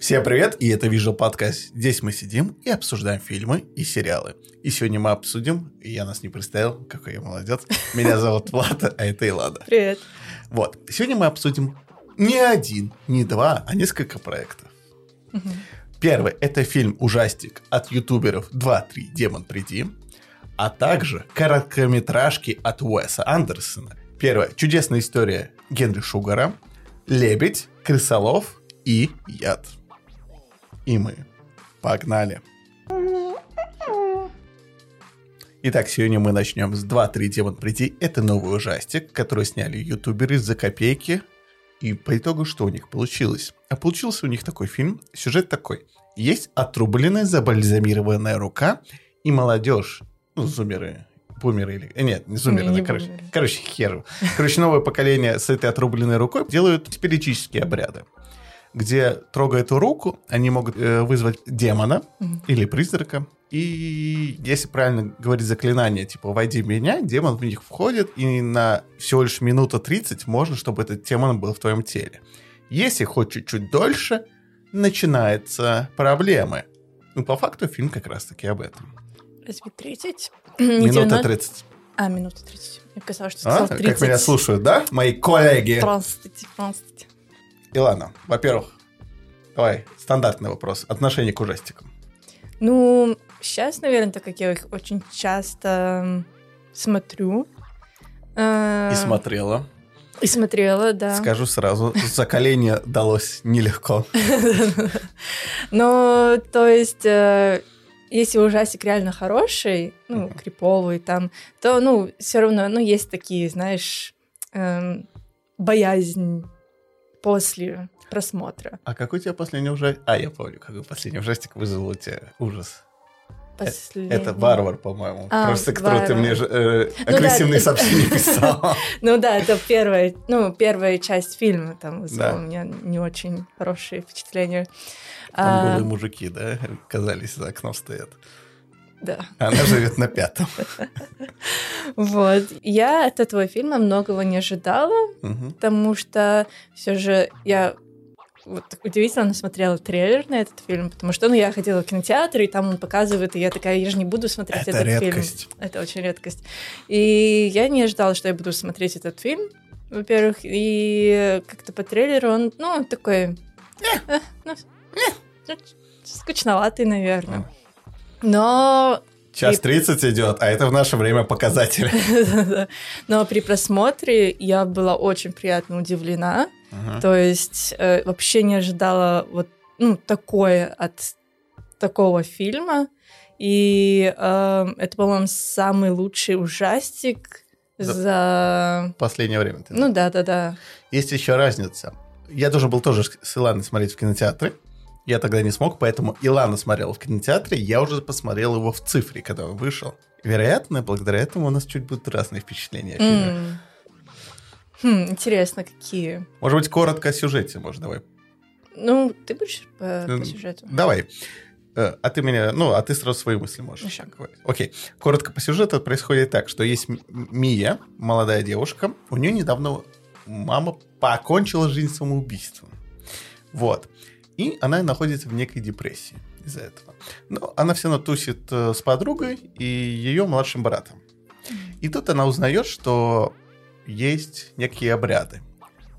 Всем привет, и это Visual Podcast. Здесь мы сидим и обсуждаем фильмы и сериалы. И сегодня мы обсудим, и я нас не представил, какой я молодец. Меня зовут Влада, а это Илада. Привет. Вот, сегодня мы обсудим не один, не два, а несколько проектов. Первый – это фильм-ужастик от ютуберов 2-3 «Демон, приди», а также короткометражки от Уэса Андерсона. Первая – чудесная история Генри Шугара, «Лебедь», «Крысолов» и «Яд». И мы погнали. Итак, сегодня мы начнем с 2-3 демон прийти. Это новый ужастик, который сняли ютуберы за копейки. И по итогу что у них получилось? А получился у них такой фильм. Сюжет такой. Есть отрубленная забальзамированная рука, и молодежь, ну, зумеры, бумеры или... э, Нет, не зумеры, Не, короче, бумеры. короче, хер. Короче, новое поколение с этой отрубленной рукой делают спиритические обряды где, трогая эту руку, они могут э, вызвать демона или призрака. И если правильно говорить заклинание, типа «войди в меня», демон в них входит, и на всего лишь минута 30 можно, чтобы этот демон был в твоем теле. Если хоть чуть-чуть дольше, начинаются проблемы. Ну, по факту, фильм как раз-таки об этом. Разве 30? Минута 30. А, минута 30. Мне казалось, что ты А? сказал 30. Как меня слушают, да, мои коллеги? Здравствуйте, здравствуйте. Илана, во-первых, давай, стандартный вопрос. Отношение к ужастикам. Ну, сейчас, наверное, так как я их очень часто смотрю. э, И смотрела. И смотрела, да. Скажу сразу, закаление далось нелегко. Но, то есть, э, если ужастик реально хороший, ну, криповый там, то, ну, все равно, ну, есть такие, знаешь, эм, боязнь после просмотра. А какой у тебя последний ужастик? А, я помню, какой последний ужастик вызвал у тебя ужас. Последний. Это варвар, по-моему. А, Просто «Варвар». мне же, э, Ну да, агрессивные это- сообщения писал. Ну да, это первая, ну, первая часть фильма, там вызвала Да. у меня не очень хорошие впечатления. Там А, голые мужики, да, казались за окном стоят. Да. Она живет на пятом. Вот. Я от этого фильма многого не ожидала, потому что все же я вот удивительно смотрела трейлер на этот фильм, потому что ну, я ходила в кинотеатр, и там он показывает, и я такая, я же не буду смотреть Это этот редкость. фильм. Это очень редкость. И я не ожидала, что я буду смотреть этот фильм, во-первых, и как-то по трейлеру он, ну, такой... э, ну, ну, скучноватый, наверное. Но Час И- 30 идет, а это в наше время показатель. Но при просмотре я была очень приятно удивлена. То есть э, вообще не ожидала вот ну, такое от такого фильма. И э, это, по-моему, самый лучший ужастик За- за... Последнее время. ты Ну да, да, да. Есть еще разница. Я должен был тоже с Иланой смотреть в кинотеатре. Я тогда не смог, поэтому Илана смотрела в кинотеатре, я уже посмотрел его в цифре, когда он вышел. Вероятно, благодаря этому у нас чуть будут разные впечатления. М. Хм, интересно, какие. Может быть, коротко о сюжете, может, давай. Ну, ты будешь по, по М, сюжету? Давай. Э, А ты меня, ну, а ты сразу свои мысли можешь Хорошо. говорить. Окей. Коротко по сюжету происходит так, что есть Мия, молодая девушка, у нее недавно мама покончила жизнь самоубийством. Вот. И она находится в некой депрессии из-за этого. Но она все равно тусит э, с подругой и ее младшим братом. И тут она узнает, что есть некие обряды.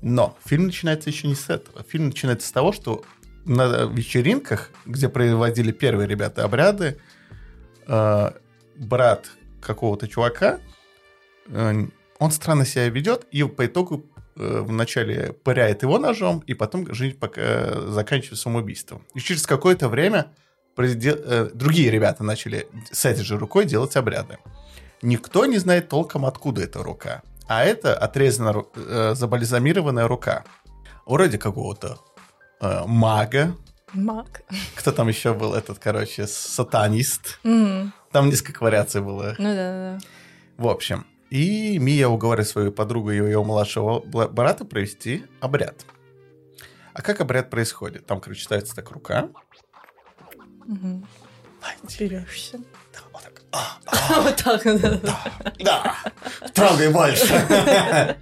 Но фильм начинается еще не с этого. Фильм начинается с того, что на вечеринках, где проводили первые ребята обряды, э, брат какого-то чувака, э, он странно себя ведет, и по итогу вначале пыряет его ножом, и потом жизнь пока заканчивается самоубийством. И через какое-то время э, другие ребята начали с этой же рукой делать обряды. Никто не знает толком, откуда эта рука. А это отрезанная, э, забальзамированная рука. Вроде какого-то э, мага. Маг. Кто там еще был этот, короче, сатанист. М, Там несколько вариаций было. Ну да, да. В общем, и Мия уговаривает свою подругу и ее младшего брата провести обряд. А как обряд происходит? Там, короче, ставится так рука. Берешься. Да, вот так. А, а, Вот так, да. да, да. Трогай больше.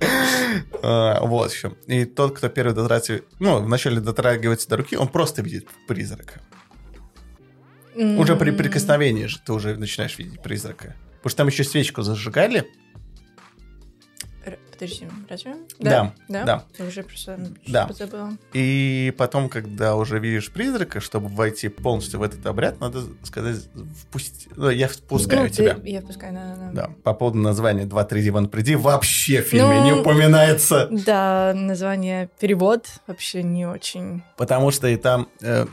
А, Вот еще. И тот, кто первый дотрагивается, ну, вначале дотрагивается до руки, он просто видит призрака. Уже при прикосновении же ты уже начинаешь видеть призрака. Потому что там еще свечку зажигали. Подожди, разве? Да, Да? да. Я уже просто Да. забыла. И потом, когда уже видишь призрака, чтобы войти полностью в этот обряд, надо сказать, впусти... ну, я впускаю Ну, ты- тебя. Я впускаю, да, да. Да. По поводу названия 2-3 Диван приди вообще в фильме Ну, не упоминается. Да, название перевод вообще не очень. Потому что и там, э,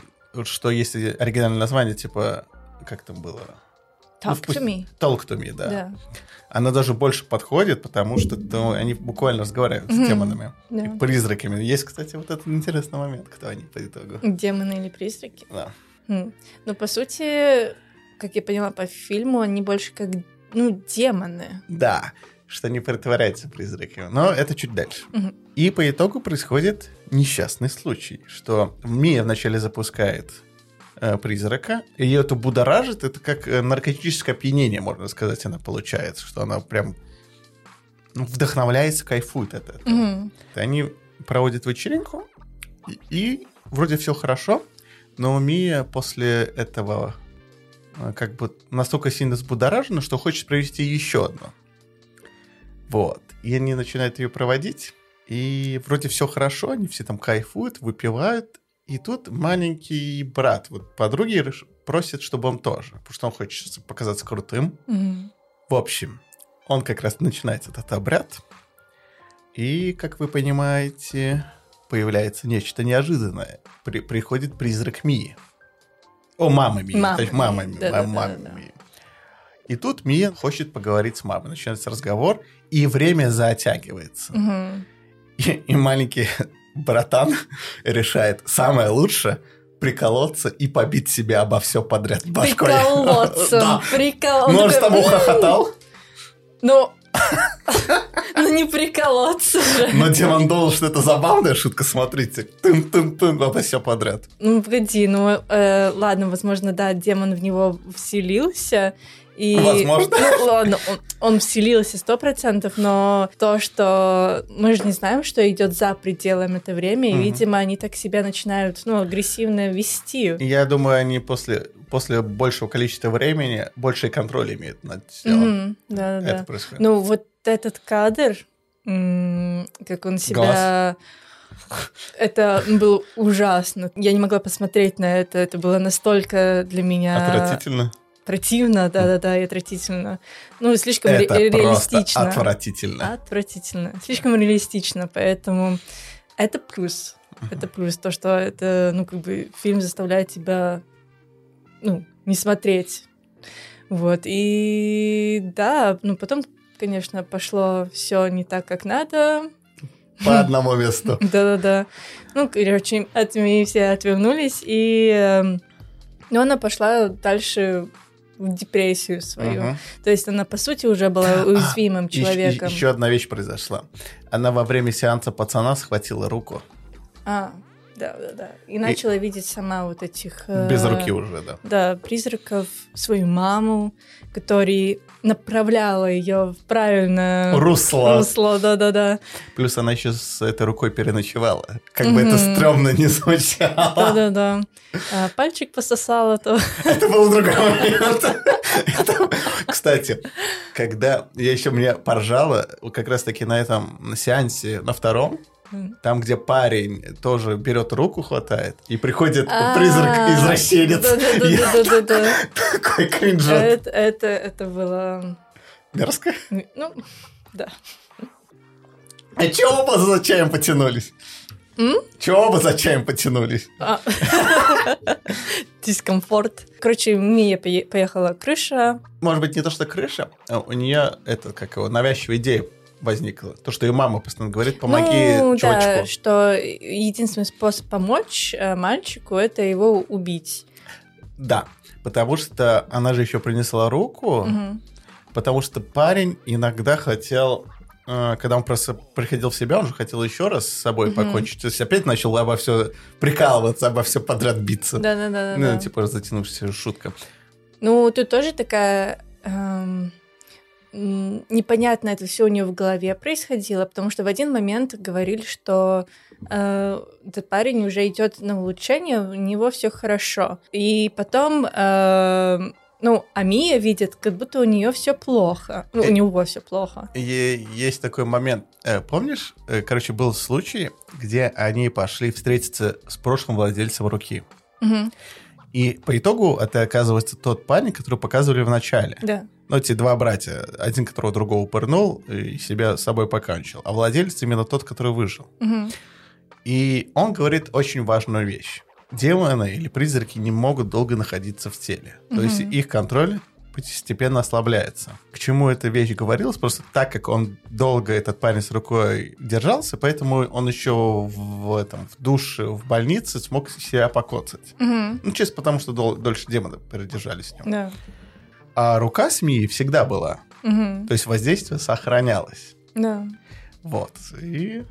что если оригинальное название, типа, как там было? Ну, Talk впусти- to me. Talk to me, да. Да. Она даже больше подходит, потому что ну, они буквально разговаривают с Мгм. демонами Да. и призраками. Есть, кстати, вот этот интересный момент, кто они по итогу. Демоны или призраки. Да. Хм. Ну, по сути, как я поняла по фильму, они больше как, ну, демоны. Да, что не притворяются призраками. Но это чуть дальше. Мгм. И по итогу происходит несчастный случай, что Мия вначале запускает призрака, ее это будоражит, это как э, наркотическое опьянение, можно сказать, она получается, что она прям ну, вдохновляется, кайфует от этого. Мгм. Они проводят вечеринку, и, и вроде все хорошо, но Мия после этого э, как бы настолько сильно взбудоражена, что хочет провести еще одну. Вот. И они начинают ее проводить, и вроде все хорошо, они все там кайфуют, выпивают, и тут маленький брат вот подруги просит, чтобы он тоже, потому что он хочет показаться крутым. Мгм. В общем, он как раз начинает этот обряд. И, как вы понимаете, появляется нечто неожиданное. При- приходит призрак Мии. О, мама Мии. Мама то есть Мии. мама Мии. Да-да-да-да. мама Мии. И тут Мия хочет поговорить с мамой. Начинается разговор, и время затягивается. Мгм. И, и маленький братан решает самое лучшее приколоться и побить себя обо все подряд башкой. Приколоться. Да. Прикол... Может, там такой, ухохотал? Ну, ну не приколоться же. Но демон думал, что это забавная шутка, смотрите. Тын-тын-тын, это все подряд. Ну, погоди, ну, э, ладно, возможно, да, демон в него вселился, и... Возможно. Ну, ладно, он, он вселился сто процентов, но то, что мы же не знаем, что идет за пределами это время, и, видимо, они так себя начинают, ну, агрессивно вести. Я думаю, они после, после большего количества времени больший контроль имеют над телом. Мгм, Да-да-да. Это происходит. Ну, вот этот кадр, как он себя... Это было ужасно. Я не могла посмотреть на это. Это было настолько для меня Отвратительно. Противно, да-да-да, и отвратительно. Ну, слишком ре- Это просто реалистично. отвратительно. Отвратительно. Слишком реалистично, поэтому это плюс. Это плюс. То, что это, ну, как бы фильм заставляет тебя, ну, не смотреть. Вот. И да, ну, потом, конечно, пошло все не так, как надо. По одному месту. Да-да-да. Ну, короче, от меня все отвернулись, и... эм, Ну, она пошла дальше в депрессию свою. Мгм. То есть она, по сути, уже была уязвимым Ещё- человеком. Еще одна вещь произошла. Она во время сеанса пацана схватила руку. А, да-да-да. И начала видеть сама вот этих... э, Без руки уже, да. Да, призраков, свою маму, который направляла ее в правильное Русло. русло, да-да-да. Плюс она еще с этой рукой переночевала. Как бы это стрёмно не звучало. Да-да-да. А, пальчик пососала то. Это был другой момент. Кстати, когда я еще мне поржала, как раз таки на этом сеансе, на втором, там, где парень тоже берет руку, хватает, и приходит А, призрак-извращенец. Я Да-да-да-да-да. такой кринжот. Это, было... Мерзко. Ну, да. А чего оба за чаем потянулись? М? Чего оба за чаем потянулись? А. Дискомфорт. Короче, Мия пое- поехала крыша. Может быть, не то, что крыша, а у нее это, как его, навязчивая идея возникла. То, что ее мама постоянно говорит, помоги ну, да, чувачку. что единственный способ помочь э, мальчику это его убить. Да, потому что она же еще принесла руку, Мгм. потому что парень иногда хотел, э, когда он просто приходил в себя, он же хотел еще раз с собой Мгм. покончить. То есть опять начал обо все прикалываться, обо все подряд биться. Да-да-да. Ну, типа затянувшаяся шутка. Ну, тут тоже такая эм, непонятно это все у нее в голове происходило, потому что в один момент говорили, что э, этот парень уже идет на улучшение, у него все хорошо. И потом, э, ну, Амия видит, как будто у нее все плохо. Ну, у Э, него все плохо. Есть такой момент. Э, Помнишь, э, короче, был случай, где они пошли встретиться с прошлым владельцем руки. Мгм. И по итогу это оказывается тот парень, который показывали в начале. Да. Ну, эти два братья. Один, которого другого пырнул и себя с собой покончил. А владелец именно тот, который выжил. Мгм. И он говорит очень важную вещь. Демоны или призраки не могут долго находиться в теле. То есть их контроль постепенно ослабляется. К чему эта вещь говорилась? Просто так как он долго, этот парень с рукой держался, поэтому он еще в, этом, в душе, в больнице смог себя покоцать. Мгм. Ну, чисто потому, что дол- дольше демоны продержались с ним. Да. А рука СМИ всегда была. Мгм. То есть воздействие сохранялось. Да. Вот. И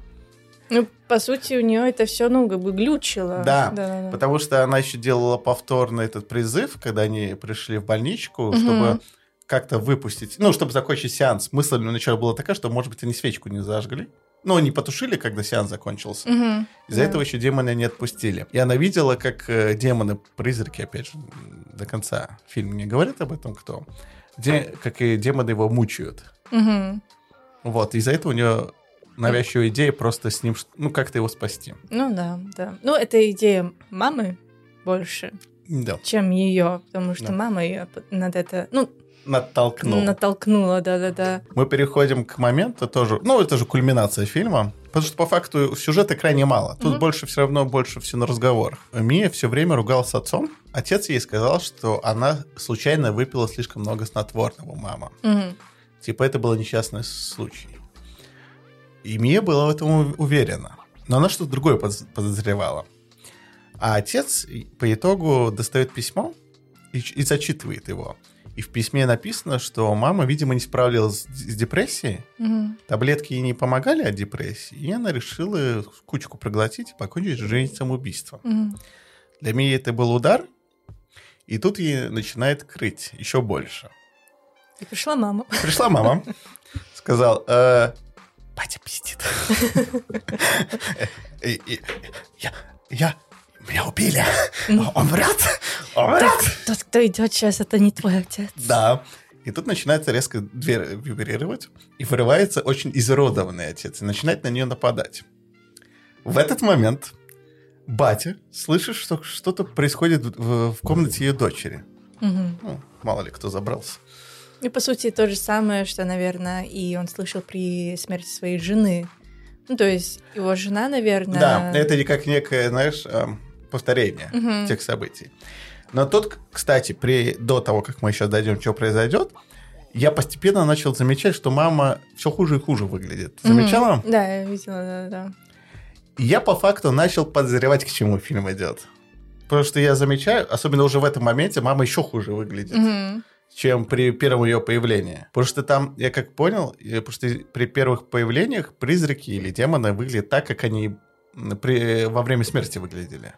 Ну, по сути, у нее это все, ну, как бы глючило. Да, да, да. Потому что она еще делала повторно этот призыв, когда они пришли в больничку, Мгм. чтобы как-то выпустить, ну, чтобы закончить сеанс. Мысль вначале была такая, что, может быть, они свечку не зажгли. Ну, они потушили, когда сеанс закончился. Мгм. Из-за Да. этого еще демоны не отпустили. И она видела, как э, демоны-призраки, опять же, до конца фильм не говорит об этом кто, де- как и демоны его мучают. Мгм. Вот, из-за этого у нее навязчивая идея просто с ним, ну, как-то его спасти. Ну да, да. Ну, это идея мамы больше, Да, чем ее, потому что Да. мама ее над это, ну, натолкнул. натолкнула, да-да-да. Мы переходим к моменту тоже, ну, это же кульминация фильма, потому что по факту сюжета крайне мало. Тут Мгм. больше все равно, больше все на разговорах. Мия все время ругалась с отцом. Отец ей сказал, что она случайно выпила слишком много снотворного, мама. Мгм. Типа это был несчастный случай. И Мия была в этом уверена. Но она что-то другое подоз- подозревала. А отец по итогу достает письмо и, и зачитывает его. И в письме написано, что мама, видимо, не справилась с депрессией, Мгм. таблетки ей не помогали от депрессии, и она решила кучку проглотить и покончить жизнь самоубийством. Мгм. Для Мии это был удар, и тут ей начинает крыть еще больше. И пришла мама. Пришла мама, сказал, э, батя пиздит. Я, меня убили. Он врет, он врет. Тот, кто идет сейчас, это не твой отец. Да. И тут начинается резко дверь вибрировать, и вырывается очень изуродованный отец, и начинает на нее нападать. В этот момент батя слышит, что что-то происходит в, в комнате ее дочери. Мгм. Ну, мало ли кто забрался. И, по сути, то же самое, что, наверное, и он слышал при смерти своей жены. Ну, то есть его жена, наверное... Да, это не как некое, знаешь, эм, повторение Мгм. тех событий. Но тут, кстати, при, до того, как мы сейчас дойдем, что произойдет, я постепенно начал замечать, что мама все хуже и хуже выглядит. Замечала? Да, я видела, да-да. И я по факту начал подозревать, к чему фильм идет. Потому что я замечаю, особенно уже в этом моменте, мама еще хуже выглядит, Мгм. Чем при первом ее появлении. Потому что там, я как понял, потому что при первых появлениях призраки или демоны выглядят так, как они при, во время смерти выглядели.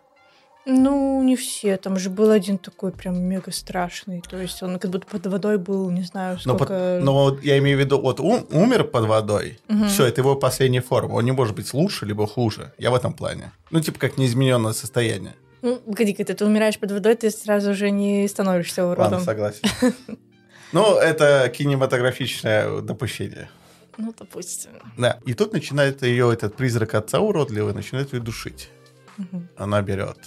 Ну, не все. Там же был один такой прям мега страшный. То есть он как будто под водой был, не знаю, Но, под- сколько... но вот я имею в виду, вот ум- умер под водой, Мгм. все, это его последняя форма. Он не может быть лучше, либо хуже. Я в этом плане. Ну, типа, как неизмененное состояние. Ну, погоди, когда ты умираешь под водой, ты сразу же не становишься Ладно, уродом. согласен. Ну, это кинематографичное допущение. Ну, допустим. Да. И тут начинает ее этот призрак отца уродливый, начинает ее душить. Она берет...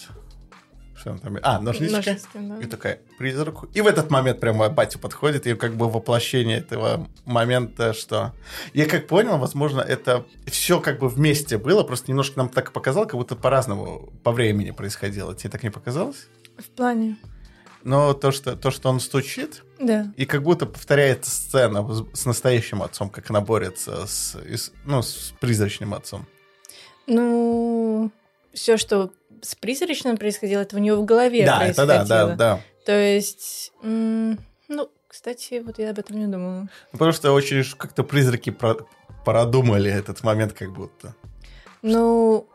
Что она там? А, ножнички. Ножички, да. И такая, призраку. И в этот момент прямо батя подходит, и как бы воплощение этого момента, что... Я как понял, возможно, это все как бы вместе было, просто немножко нам так показал, как будто по-разному по времени происходило. Тебе так не показалось? В плане, Но то, что, то, что он стучит, да. и как будто повторяется сцена с, настоящим отцом, как она борется с- ну, с призрачным отцом. Ну, все, что с призрачным происходило, это у него в голове да, это да, происходило. да, да. То есть, м, ну, кстати, вот я об этом не думала. Ну, Потому что очень как-то призраки про- продумали этот момент как будто. Ну,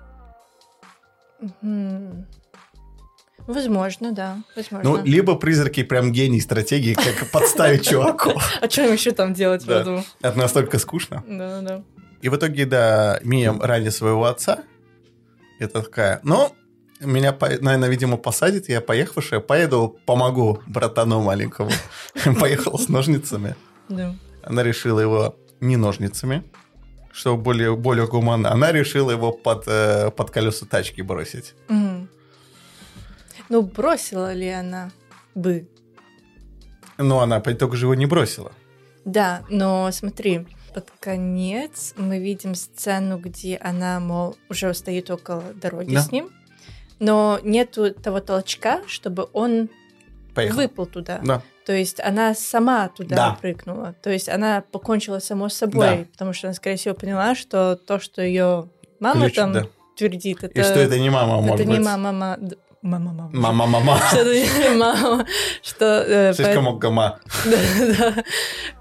Возможно, да, возможно. Ну, либо призраки прям гений стратегии, как подставить чуваков. А что им еще там делать Да. аду? Это настолько скучно. Да, да. И в итоге, да, Мия ранит своего отца. Это такая, ну, меня, наверное, видимо, посадит, я поехавшая, поеду, помогу братану маленькому. Поехала с ножницами. да. Она решила его не ножницами, что более, более гуманно. Она решила его под, э, под колеса тачки бросить. Мгм. Ну, бросила ли она бы? Но она итогу же его не бросила. Да, но смотри, под конец мы видим сцену, где она, мол, уже стоит около дороги Да. с ним, но нету того толчка, чтобы он Поехала. выпал туда. Да. То есть она сама туда Да. прыгнула. То есть она покончила само собой, Да. потому что она, скорее всего, поняла, что то, что ее мама Ключ, там да. твердит, это, И что это не мама, это может не быть. мама, мама, мама, мама. Мама-мама. Что это не мама, что... э, Слишком поэт- много ма. Да, да.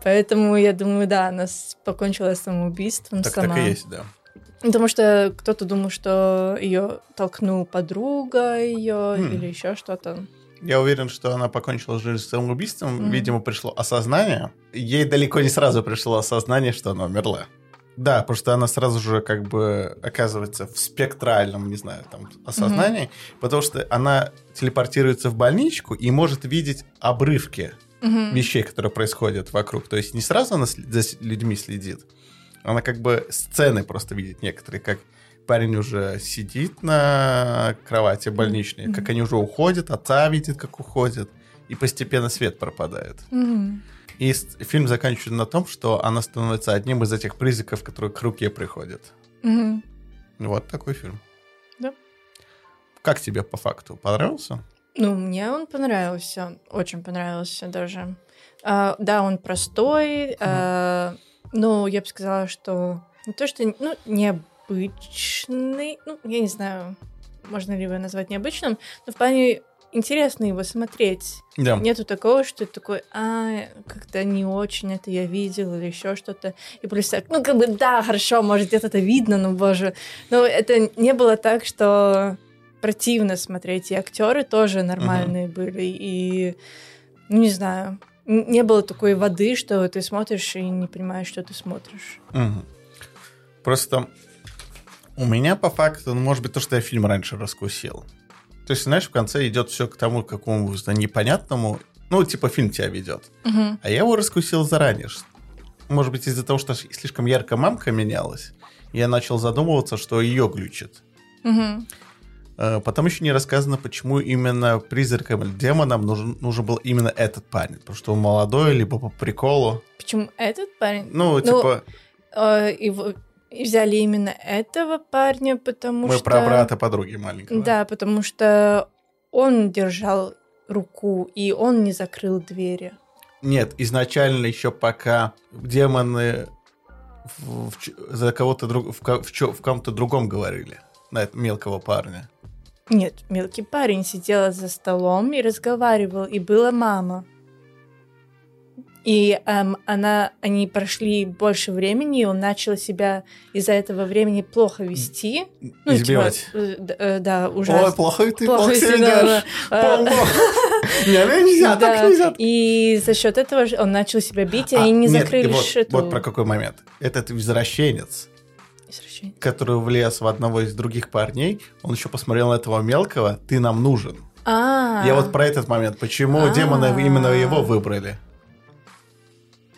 Поэтому я думаю, да, она покончила самоубийством Так сама. так и есть, да. Потому что кто-то думал, что ее толкнул подруга ее М. или еще что-то. Я уверен, что она покончила жизнь самоубийством. Мгм. Видимо, пришло осознание. Ей далеко не сразу пришло осознание, что она умерла. Да, потому что она сразу же как бы оказывается в спектральном, не знаю, там, осознании, потому что она телепортируется в больничку и может видеть обрывки Мгм. вещей, которые происходят вокруг. То есть не сразу она за людьми следит, она как бы сцены просто видит некоторые, как парень уже сидит на кровати больничной, Мгм. как они уже уходят, отца видит, как уходят, и постепенно свет пропадает. Мгм. И фильм заканчивается на том, что она становится одним из этих призраков, которые к руке приходят. Мгм. Вот такой фильм. Да. Как тебе по факту? Понравился? Ну, мне он понравился, очень понравился даже. А, да, он простой, а, но я бы сказала, что не то, что ну, необычный, ну, я не знаю, можно ли его назвать необычным, но в плане интересно его смотреть. Да. Нету такого, что ты такой, а, как-то не очень это я видел или еще что-то. И плюс так, ну, как бы, да, хорошо, может, где-то это видно, но, боже. Но это не было так, что противно смотреть. И актеры тоже нормальные были. И, ну, не знаю, не было такой воды, что ты смотришь и не понимаешь, что ты смотришь. Мгм. Просто у меня по факту, ну, может быть, то, что я фильм раньше раскусил. То есть, знаешь, в конце идет все к тому какому-то непонятному, ну, типа фильм тебя ведет. Мгм. А я его раскусил заранее. Может быть, из-за того, что слишком ярко мамка менялась, я начал задумываться, что ее глючит. Мгм. Э, Потом еще не рассказано, почему именно призракам или демонам нужен, нужен был именно этот парень. Потому что он молодой, либо по приколу. Почему этот парень? Ну, типа, э, его и взяли именно этого парня, потому мы что... про брата подруги маленького. Да, потому что он держал руку, и он не закрыл двери. Нет, изначально еще пока демоны в- в за кого-то друг, в, в, в ком-то другом говорили. На этого мелкого парня. Нет, мелкий парень сидел за столом и разговаривал, и была мама. И эм, она, они прошли больше времени, и он начал себя из-за этого времени плохо вести. Ну, Избивать. типа, э, э, да, Ой, ужасно. плохой ты, Плохо себя. Бомба. Не, ну нельзя, так нельзя. И за счет этого он начал себя бить, и А, они не закрыли вот, эту... вот про какой момент. Этот извращенец, Извращение. который влез в одного из других парней, он еще посмотрел на этого мелкого, ты нам нужен. А, Я вот про этот момент. Почему А. демоны именно его выбрали?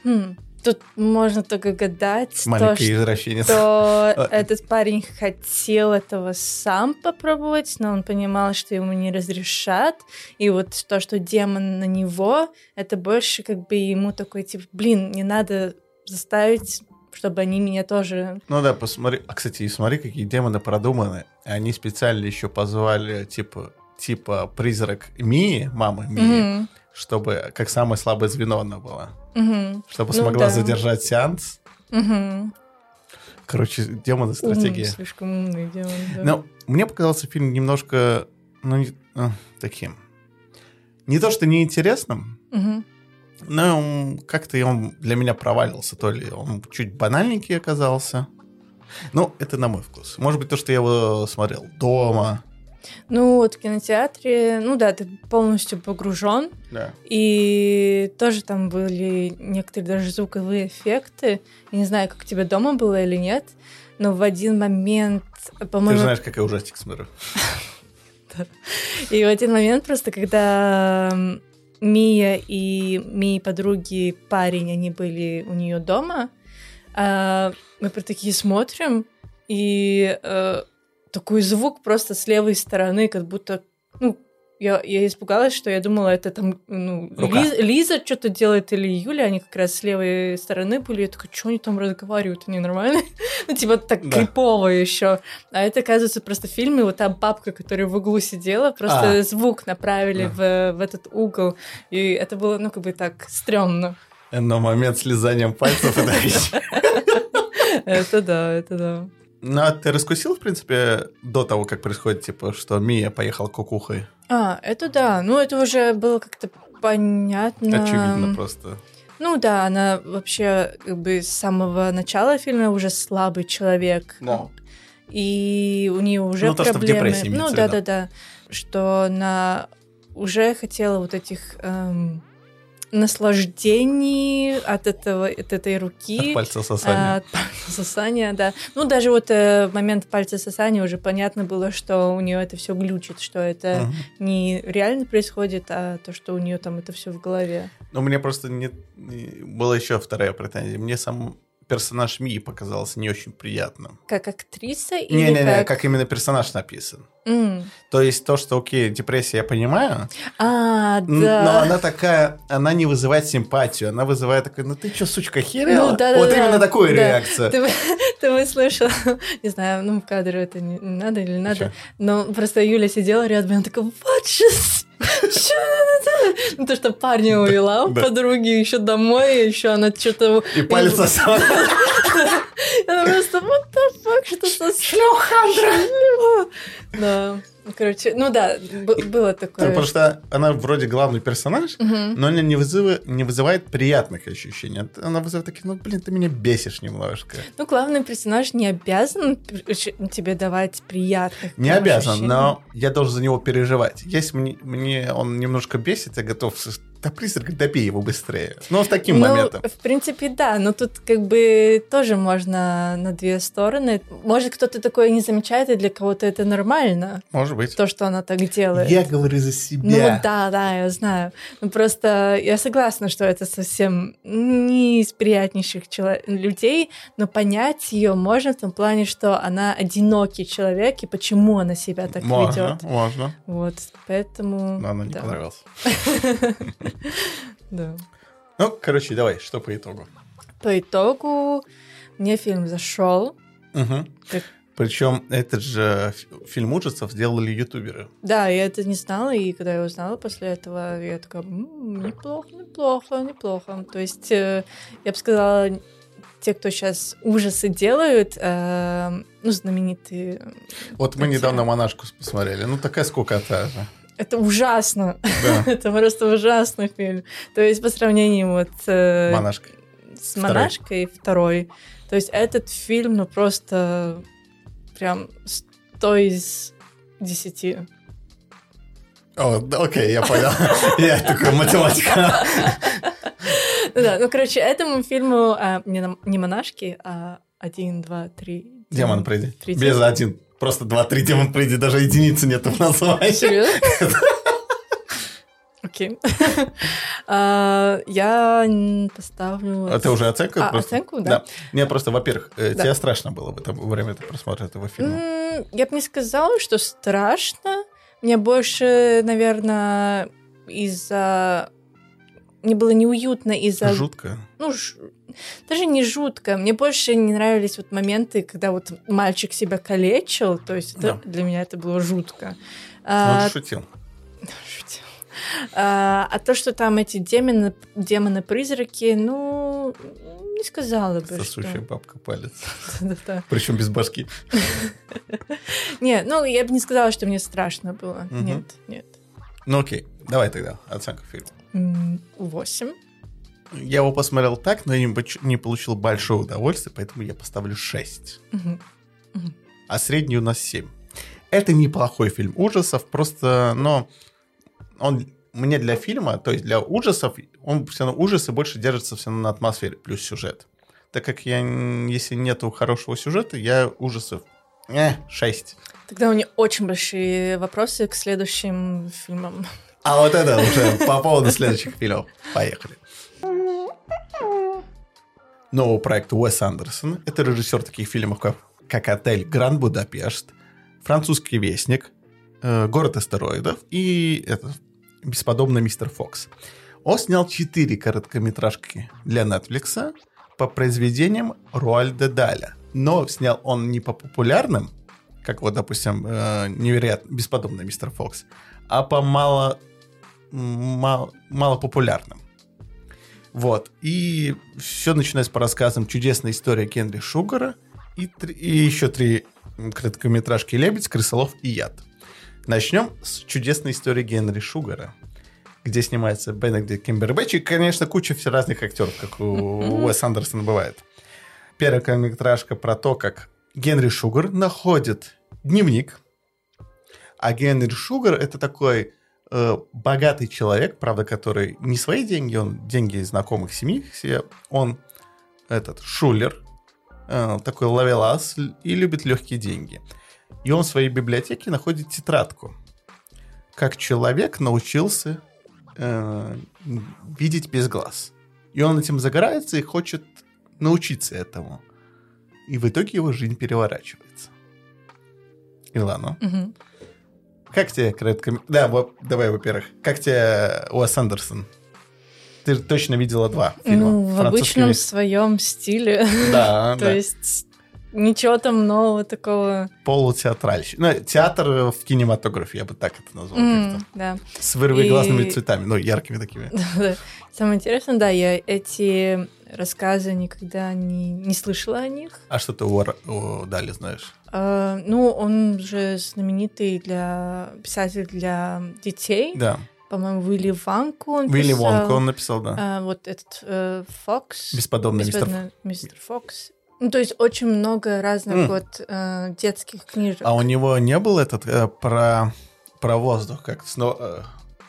хм, тут можно только гадать, то, Маленький извращенец. что А, этот парень хотел этого сам попробовать, но он понимал, что ему не разрешат. И вот то, что демон на него, это больше как бы ему такой, типа, блин, не надо заставить, чтобы они меня тоже... Ну да, посмотри. А, кстати, и смотри, какие демоны продуманы. Они специально еще позвали, типа, типа призрак Мии, мамы Мии, Мгм, чтобы как самое слабое звено она была. мгм, Чтобы Ну смогла да. задержать сеанс. мгм. Короче, демоны стратегия. Умный, слишком умный демон, да. Но мне показался фильм немножко, ну, не- а, таким. Не то, что неинтересным, Мгм. М, как-то он для меня провалился, то ли он чуть банальненький оказался. Ну, это на мой вкус. Может быть, то, что я его смотрел дома. Ну, вот в кинотеатре, ну да, ты полностью погружен. Да. И тоже там были некоторые даже звуковые эффекты. Я не знаю, как тебе дома было или нет, но в один момент, по-моему... Ты же знаешь, как я ужастик смотрю. И в один момент просто, когда Мия и Мии подруги, парень, они были у нее дома, а, мы про такие смотрим, и э, такой звук просто с левой стороны, как будто, ну, я, я испугалась, что я думала, это там, ну, Рука. Лиз- Лиза что-то делает или Юля, они как раз с левой стороны были. Я такая, что они там разговаривают, они нормально? ну, типа, так Да. крипово еще. А это, оказывается, просто в фильме, вот та бабка, которая в углу сидела, просто А. звук направили в, в этот угол. И это было, ну, как бы так, стрёмно. Но момент с лизанием пальцев это. Это да, это да. Ну, а ты раскусил, в принципе, до того, как происходит, типа, что Мия поехала кукухой? А, это да. Ну, это уже было как-то понятно. Очевидно просто. Ну да, она вообще как бы с самого начала фильма уже слабый человек. Да. И у нее уже Ну, то, что в проблемы. депрессии имеется ну в да, виду. да, да. Что она уже хотела вот этих эм, наслаждений от этого, от этой руки. От пальца а, сосания. От пальца сосания, да. Ну, даже вот э, в момент пальца сосания уже понятно было, что у нее это все глючит, что это Мгм. не реально происходит, а то, что у нее там это все в голове. Ну, мне просто не... не- Была еще вторая претензия. Мне сам персонаж Мии показался не очень приятным. Как актриса или Не-не-не, как... как именно персонаж написан. М. То есть то, что, окей, депрессия, я понимаю, А, да. но она такая, она не вызывает симпатию, она вызывает такой, ну ты что, сучка, херела? Ну, да-да-да. вот именно такой Да. реакция. Ты, ты бы слышала, не знаю, ну, в кадре это не, не надо или надо, Чё? но просто Юля сидела рядом, и она такая, вот это? Ну, то, что парня увела у подруги еще домой, еще она что-то... И палец сосал. Она просто, what the fuck, что со Шлюха! Да, короче, ну да, было такое. Потому что она вроде главный персонаж, но она не, вызыва- не вызывает приятных ощущений. Она вызывает такие, ну, блин, ты меня бесишь немножко. Ну, главный персонаж не обязан тебе давать приятных Не обязан, ощущений. но я должен за него переживать. Если мне, мне он немножко бесит, я готов... Да, призрак, добей его быстрее. Но с таким ну, моментом. в принципе, да, но тут как бы тоже можно на две стороны. Может, кто-то такое не замечает, и для кого-то это нормально, Может быть. то, что она так делает. Я говорю за Ну себя. да, да, я знаю. Ну просто я согласна, что это совсем не из приятнейших чело- людей, но понять ее можно в том плане, что она одинокий человек и почему она себя так можно, ведет. можно. Вот, поэтому. Но она не да, понравилась. да. Ну, короче, давай, что по итогу? По итогу мне фильм зашел. Угу. Как- Причем этот же фи- фильм ужасов сделали ютуберы. Да, я это не знала, и когда я узнала после этого, я такая, «М, неплохо, неплохо, неплохо. То есть, э, я бы сказала, те, кто сейчас ужасы делают, э, ну, знаменитые, Вот мы недавно монашку посмотрели. Ну, такая скукота же. Это ужасно. Да, это просто ужасный фильм. То есть, по сравнению вот э, монашка. с монашкой второй, то есть этот фильм, ну, просто прям 100 из 10. О, да, окей, я понял. Я такой математика. Ну да, ну, короче, этому фильму а, не, на- не монашки, а один, два, три. Демон, приди. Три Без один. Просто два-три демон, приди. Даже единицы нету в названии. Серьезно? Окей. А, Я поставлю... А ты уже оценку? А, просто? оценку, да. Мне просто, во-первых, э, тебе страшно было во время просмотра этого фильма? Я бы не сказала, что страшно. Мне больше, наверное, из-за... Мне было неуютно из-за... Жутко. Ну, ж- даже не жутко. Мне больше не нравились вот моменты, когда вот мальчик себя калечил. То есть это- Да. для меня это было жутко. Ну, А, он шутил. шутил. А, а то, что там эти демоны, демоны-призраки, ну, не сказала бы, Сосущая что... бабка палец. Причем без башки. Не, ну, я бы не сказала, что мне страшно было. Нет, нет. Ну окей, давай тогда оценку фильма. М, Восемь. Я его посмотрел так, но я не, не получил большого удовольствия, поэтому я поставлю 6. Мгм. А средний у нас 7. Это неплохой фильм ужасов, просто, но он мне для фильма, то есть для ужасов, он все равно ужасы больше держатся все равно на атмосфере плюс сюжет. Так как я, если нету хорошего сюжета, я ужасов э, 6. Тогда у меня очень большие вопросы к следующим фильмам. А вот это уже по поводу следующих фильмов. Поехали. Новый проект Уэс Андерсон. Это режиссер таких фильмов, как, как «Отель Гранд Будапешт», «Французский вестник», э, «Город астероидов» и это, «Бесподобный мистер Фокс». Он снял четыре короткометражки для Netflix по произведениям Руальда Даля. Но снял он не по популярным, как вот, допустим, э, невероятно бесподобный мистер Фокс, а по мало, мало, популярным. Вот. И все начинается по рассказам «Чудесная история Генри Шугара» и, три, и еще три короткометражки «Лебедь», «Крысолов» и «Яд». Начнем с чудесной истории Генри Шугара, где снимается Бенедикт Кимбербэтч и, конечно, куча все разных актеров, как у Уэс Андерсона бывает. Первая короткометражка про то, как Генри Шугар находит дневник, а Генри Шугар это такой богатый человек, правда, который не свои деньги, он деньги знакомых семьи, все, он этот шулер, э, такой ловелас и любит легкие деньги. И он в своей библиотеке находит тетрадку. Как человек научился э, видеть без глаз. И он этим загорается и хочет научиться этому. И в итоге его жизнь переворачивается. Илана. Мгм. Как тебе кратко... Да, вот, давай, во-первых. Как тебе Уэс Андерсон? Ты точно видела два фильма. Ну, в «Французский обычном вестник». своем стиле. Да, То да. есть ничего там нового такого. Полутеатральщина. Ну, театр в кинематографе, я бы так это назвал. Да. С вырвиглазными И- цветами, ну, яркими такими. Самое интересное, да, я эти рассказы никогда не, не слышала о них. А что ты Ор- у Дали знаешь? А, ну, он же знаменитый для писатель для детей. Да. По-моему, Уилли Ванку он Вилли писал. Вонка он написал, да. А, вот этот э, Фокс. Бесподобный мистер Бесподобный мистер Фокс. Ну, то есть очень много разных М. вот э, детских книжек. А у него не был этот э, про, про воздух, как сно- э,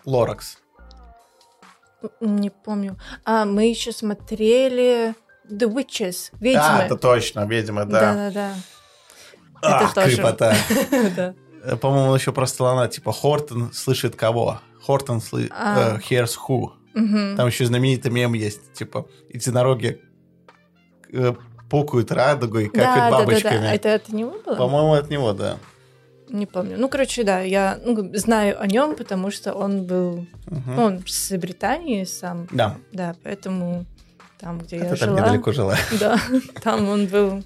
Лоракс? Не помню. А, мы еще смотрели The Witches, ведьмы. А, это точно, видимо, да. Да-да-да. Ах, тоже. крепота. Да. Э, По-моему, еще просто она, типа, Хортон слышит кого? Хортон А. э, hears who. Там еще знаменитый мем есть, типа, единороги э, пукают радугой, Да, какают да, да, бабочками. да. Это от него было? По-моему, от него, да. Не помню. Ну, короче, да, я ну, знаю о нем, потому что он был, Мгм. ну, он с Британии сам, Да, да, поэтому там, где я это там жила, недалеко жила. да, там он был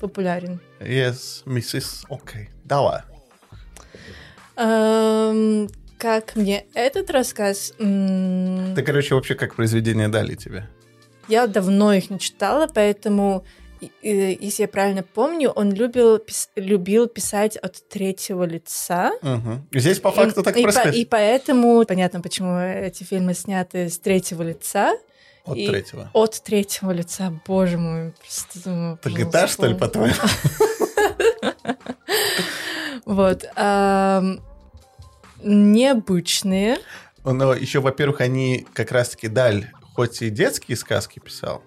популярен. Yes, миссис, окей, давай. Эм, как мне этот рассказ? М, Ты, короче, вообще как произведение дали тебе? Я давно их не читала, поэтому, если я правильно помню, он любил, пис- любил писать от третьего лица. Мгм. Здесь по факту и, так и, по- происходит. и поэтому понятно, почему эти фильмы сняты с третьего лица. От и- третьего. От третьего лица, боже мой. Просто думаю, Так пожалуйста, это что ли, по-твоему? Вот. необычные. Но еще, во-первых, они как раз-таки Даль, хоть и детские сказки писал,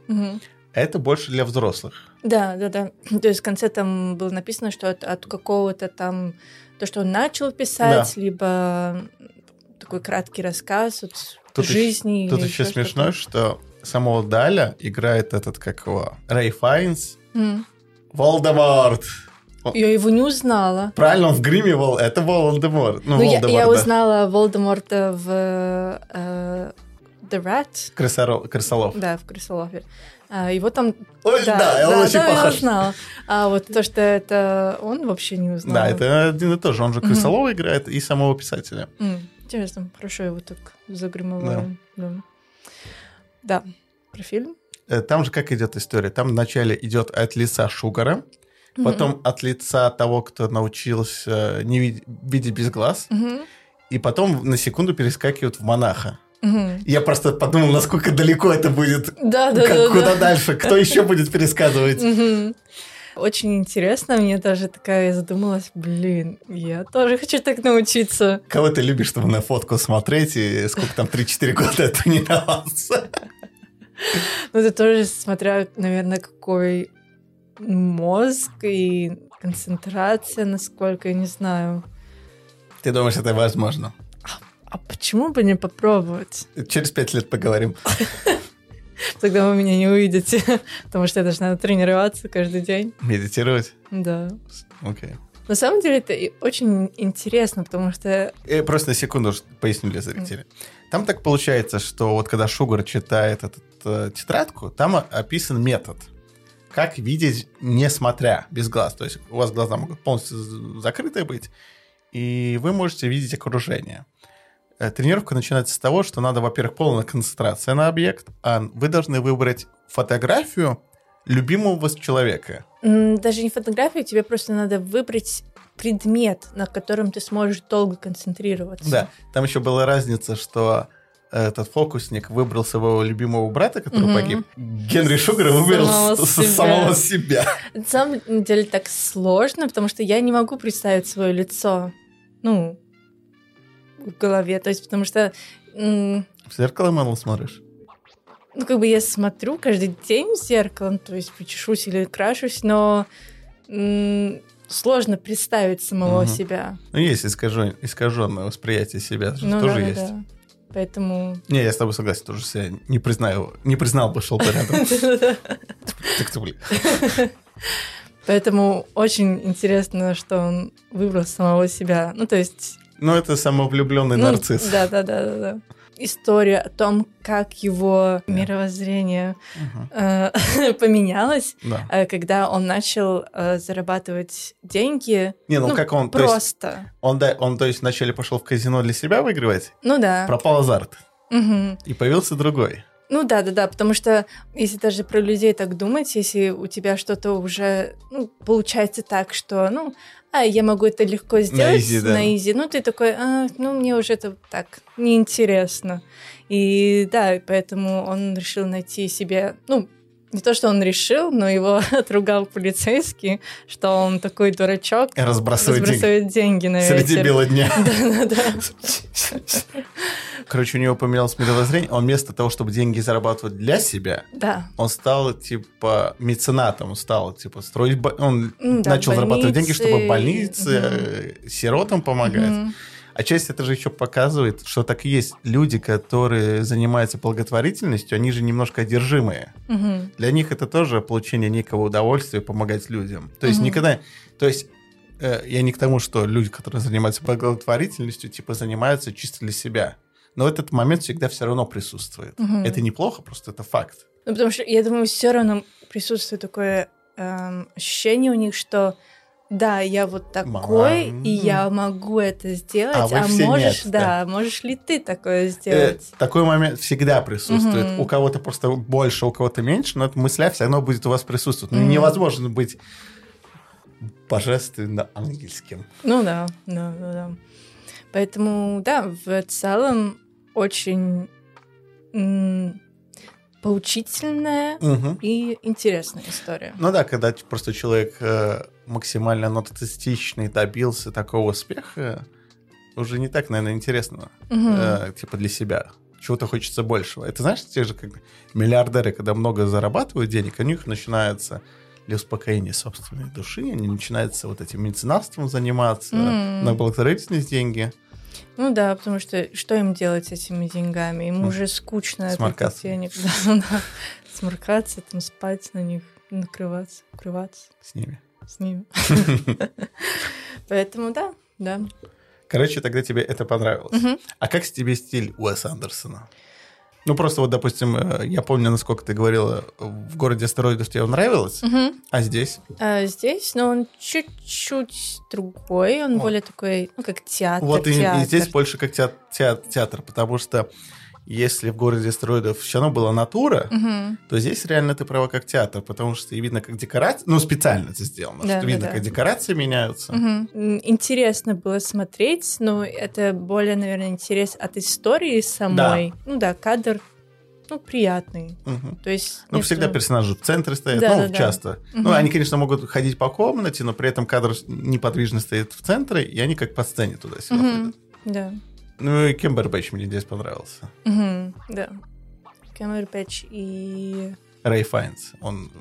это больше для взрослых. Да, да, да. То есть в конце там было написано, что это от какого-то там то, что он начал писать, либо такой краткий рассказ от Тут жизни. Тут или еще смешно, что самого Даля играет этот, как его, Рэй Файнс. Волдеморт. Я его не узнала. Правильно, он в гриме Вол... Это Волдеморт. Ну, Ну, я, Волдеморт, я да. узнала Волдеморта в э, The Rat, Крысоро- Крысолов. да, в Крысолове. А, его там... Ой, да, он очень да, я узнала. А вот то, что это он, вообще не узнала. Да, это один и тот же. Он же. Крысолова играет и самого писателя. М, Интересно, хорошо его так загримовали. Да. Да, про фильм. Э, Там же как идет история? Там вначале идет от лица Шугара, потом от лица того, кто научился не вид- видеть без глаз, Мгм. и потом на секунду перескакивают в монаха. Мгм. Я просто подумал, насколько далеко это будет, Да, да, как- да. куда да. дальше, кто еще будет пересказывать. Мгм. Очень интересно, мне даже такая задумалась, блин, я тоже хочу так научиться. Кого ты любишь, чтобы на фотку смотреть, и сколько там 3-4 года тренировался? Ну, это тоже смотря, наверное, какой мозг и концентрация, насколько, я не знаю. Ты думаешь, это возможно? А почему бы не попробовать? Через пять лет поговорим. Тогда вы меня не увидите, потому что я должна тренироваться каждый день. Медитировать? Да. Окей. Okay. На самом деле это очень интересно, потому что... Я э, просто на секунду поясню для зрителей. Там так получается, что вот когда Шугар читает эту э, тетрадку, там описан метод, как видеть, несмотря, без глаз. То есть у вас глаза могут полностью закрыты быть, и вы можете видеть окружение. Тренировка начинается с того, что надо, во-первых, полная концентрация на объект, а вы должны выбрать фотографию любимого вас человека. Даже не фотографию, тебе просто надо выбрать предмет, на котором ты сможешь долго концентрироваться. Да, там еще была разница, что этот фокусник выбрал своего любимого брата, который угу. погиб. Генри Шугар выбрал самого, себя. самого себя. На самом деле так сложно, потому что я не могу представить свое лицо. Ну, в голове. То есть, потому что... В зеркало мало смотришь? Ну, как бы я смотрю каждый день в зеркало, то есть почешусь или крашусь, но сложно представить самого угу. себя. Ну, есть искажен... искаженное восприятие себя, ну, тоже да, есть. Да. Поэтому... Не, я с тобой согласен, тоже себя не признаю, не признал бы, шел рядом. Так ты, блин. Поэтому очень интересно, что он выбрал самого себя. Ну, то есть ну, это самовлюбленный ну, нарцисс. Да, да, да, да, да. История о том, как его yeah. мировоззрение uh-huh. э, поменялось, да. э, когда он начал э, зарабатывать деньги. Не, ну, ну как он просто. То есть, он, да, он, то есть, вначале пошел в казино для себя выигрывать. Ну да. Пропал азарт. Угу. И появился другой. Ну да, да, да, потому что если даже про людей так думать, если у тебя что-то уже ну, получается так, что, ну, а, я могу это легко сделать на изи, да. на изи. Ну, ты такой, а, ну, мне уже это так неинтересно. И да, поэтому он решил найти себе, ну, не то, что он решил, но его отругал полицейский, что он такой дурачок. И разбрасывает, разбрасывает деньги. деньги на Среди ветер. бела дня. Да-да-да. Короче, у него поменялось мировоззрение. Он вместо того, чтобы деньги зарабатывать для себя, да. он стал, типа, меценатом. Стал, типа, строить... Он да, начал больницы. зарабатывать деньги, чтобы больницы, угу. сиротам помогать. Угу. А часть это же еще показывает, что так и есть. Люди, которые занимаются благотворительностью, они же немножко одержимые. Угу. Для них это тоже получение некого удовольствия помогать людям. То есть угу. никогда... То есть э, я не к тому, что люди, которые занимаются благотворительностью, типа занимаются чисто для себя. Но этот момент всегда все равно присутствует. Угу. Это неплохо, просто это факт. Ну, потому что, я думаю, все равно присутствует такое эм, ощущение у них, что да, я вот такой, Мам. и я могу это сделать, а, а можешь, нет, да, да, можешь ли ты такое сделать? Э, такой момент всегда присутствует. Угу. У кого-то просто больше, у кого-то меньше, но эта мысля все равно будет у вас присутствовать. Угу. невозможно быть божественно ангельским. Ну да, да, да, да. Поэтому, да, в целом очень поучительная угу. и интересная история. Ну да, когда просто человек э, максимально нарциссичный добился такого успеха, уже не так, наверное, интересно, угу. э, типа для себя. Чего-то хочется большего. Это знаешь, те же как миллиардеры, когда много зарабатывают денег, у них начинается для успокоения собственной души, они начинаются вот этим меценатством заниматься, mm. на благотворительность деньги. Ну да, потому что что им делать с этими деньгами? Ему уже скучно Сморкаться. от денег. Да, да. Сморкаться, там спать на них, накрываться, укрываться. С ними. С ними. Поэтому да, да. Короче, тогда тебе это понравилось. А как тебе стиль Уэса Андерсона? Ну, просто вот, допустим, э, я помню, насколько ты говорила, в городе астероидов тебе нравилось, угу. а здесь? А здесь, ну, он чуть-чуть другой, он вот. более такой, ну, как театр. Вот и, и здесь больше как театр, театр, потому что если в городе астероидов все равно была натура, угу. то здесь реально ты права как театр, потому что видно, как декорация, ну, специально это сделано, да, что да, видно, да. как декорации меняются. Угу. Интересно было смотреть, но это более, наверное, интерес от истории самой. Да. Ну да, кадр ну, приятный. Мгм. То есть... Ну, всегда э, персонажи в центре стоят, Да, ну, да, да. часто. Ну, Мгм. они, конечно, могут ходить по комнате, но при этом кадр неподвижно стоит в центре, и они как по сцене туда-сюда Мгм. ходят. Да. Ну, и Кембербэтч мне здесь понравился. Мгм, Да. Камбербэтч и... Рэй Файнс, он...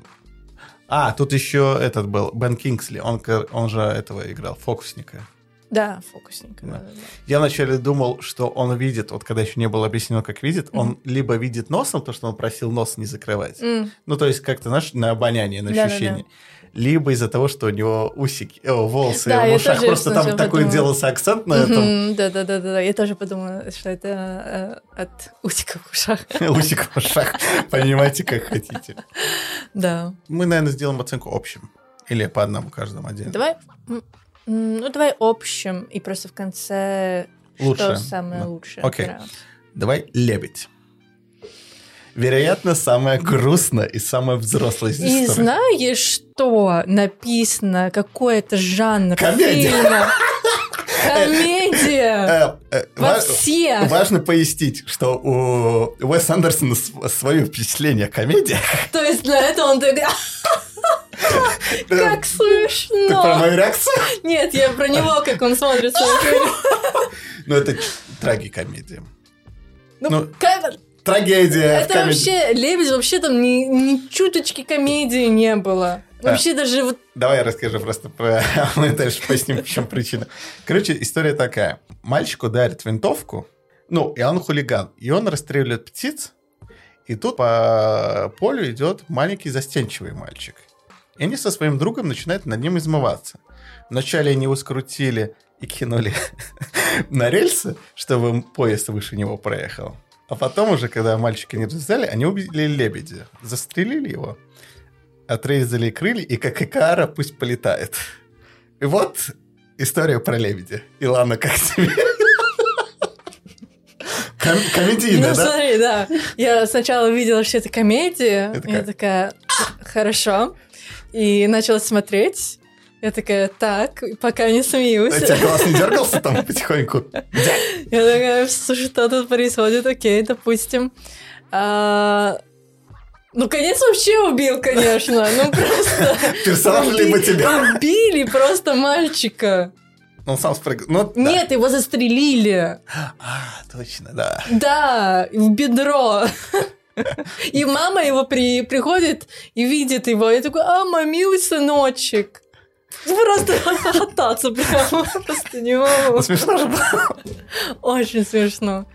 А, тут еще этот был, Бен Кингсли, он, он же этого играл, фокусника. Да, фокусник. Да. да, да, да. Я вначале думал, что он видит, вот когда еще не было объяснено, как видит, он либо видит носом, то, что он просил нос не закрывать, М, ну, то есть как-то, знаешь, на обоняние, на Да-да-да. ощущение. Либо из-за того, что у него усики, э, волосы Да, в ушах, просто там такой делался акцент на этом. мгм, Да, да, да, да, да. Я тоже подумала, что это э, от усиков в ушах. Усик в ушах. Понимаете, как хотите. Да. Мы, наверное, сделаем оценку общим. Или по одному каждому отдельно. Давай, ну давай общим и просто в конце Лучше. что самое Да. лучшее. Окей. Да. Давай лебедь. Вероятно, самая грустная и самая взрослая из И историй. знаешь, что написано, какой это жанр Комедия. фильма? Комедия! Э, э, Во ва- всех! Важно пояснить, что у Уэса Андерсона св- свое впечатление о комедии. То есть на это он такой, как Ты про смешно! мою реакцию? Нет, я про него, как он смотрит фильм. Ну, это трагикомедия. Ну, Ну, как- Трагедия. Это вообще, Лебедь, вообще там ни, ни чуточки комедии не было. Вообще даже вот... Давай я расскажу просто про... Мы дальше поясним, в чем причина. Короче, история такая. Мальчику дарит винтовку, ну, и он хулиган, и он расстреливает птиц, и тут по полю идет маленький застенчивый мальчик. И они со своим другом начинают над ним измываться. Вначале они его скрутили и кинули на рельсы, чтобы поезд выше него проехал. А потом уже, когда мальчика не развязали, они убили лебедя. Застрелили его, отрезали крылья, и как икара пусть полетает. И вот история про лебедя. Илана, как тебе? Ком- комедийная, ну, да? смотри, да. Я сначала увидела, что это комедия. Это Я такая, хорошо. И начала смотреть. Я такая, так, пока не смеюсь. У тебя глаз не дергался там потихоньку? Я такая, что тут происходит? Окей, допустим. А, Ну, конец вообще убил, конечно. Ну, просто... Персонаж либо тебя. Убили просто мальчика. Он сам спрыгнул. Ну, да. Нет, его застрелили. А, точно, да. Да, в бедро. И мама его при, приходит и видит его, и такой, а, милый сыночек. Просто хохотаться прямо, просто не Ну, могу. смешно же было. Очень смешно.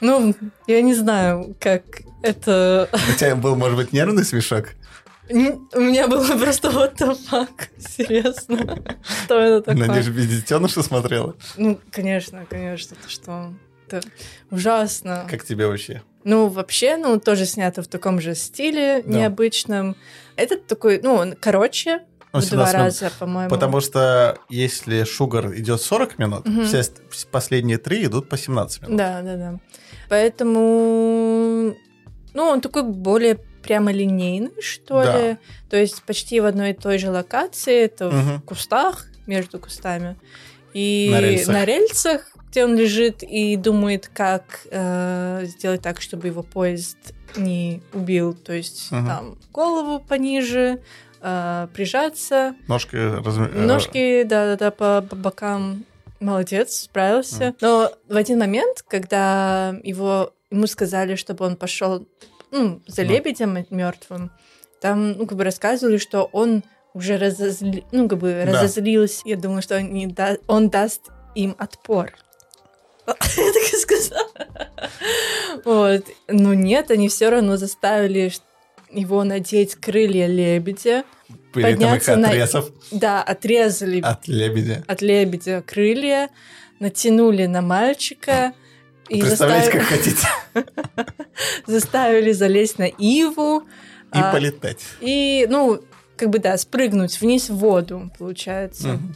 Ну, я не знаю, как это... У тебя был, может быть, нервный смешок? У меня было просто вот fuck, серьезно. Что это такое? Надеюсь, без детеныша смотрела. Ну, конечно, конечно, это что? Это ужасно. Как тебе вообще? Ну, вообще, ну, тоже снято в таком же стиле Да. необычном. Этот такой, ну, он короче, Ну, в 17 два раза, по-моему. Потому что если Шугар идет 40 минут, Мгм. все последние три идут по 17 минут. Да, да, да. Поэтому, ну, он такой более прямолинейный, что Да. ли. То есть почти в одной и той же локации, это Мгм. в кустах, между кустами. И На рельсах. на рельсах, где он лежит и думает, как э, сделать так, чтобы его поезд не убил. То есть Мгм. там голову пониже, э, прижаться, Ножки разм- э, Ножки, да-да-да, по, по бокам. Молодец, справился. Но в один момент, когда его ему сказали, чтобы он пошел ну, за Ну. лебедем мертвым, там, ну, как бы рассказывали, что он уже разозли... ну, как бы Да. разозлился. Я думаю, что он, не да- он даст им отпор. Я так и сказала. Вот. Но нет, они все равно заставили его надеть крылья лебедя. При этом их подняться на- отрезав Да, отрезали от лебедя. от лебедя крылья, натянули на мальчика и Представляете, заставили, как хотите. заставили залезть на иву. И а, полетать. и, ну, как бы, да, спрыгнуть вниз в воду, получается. Мгм.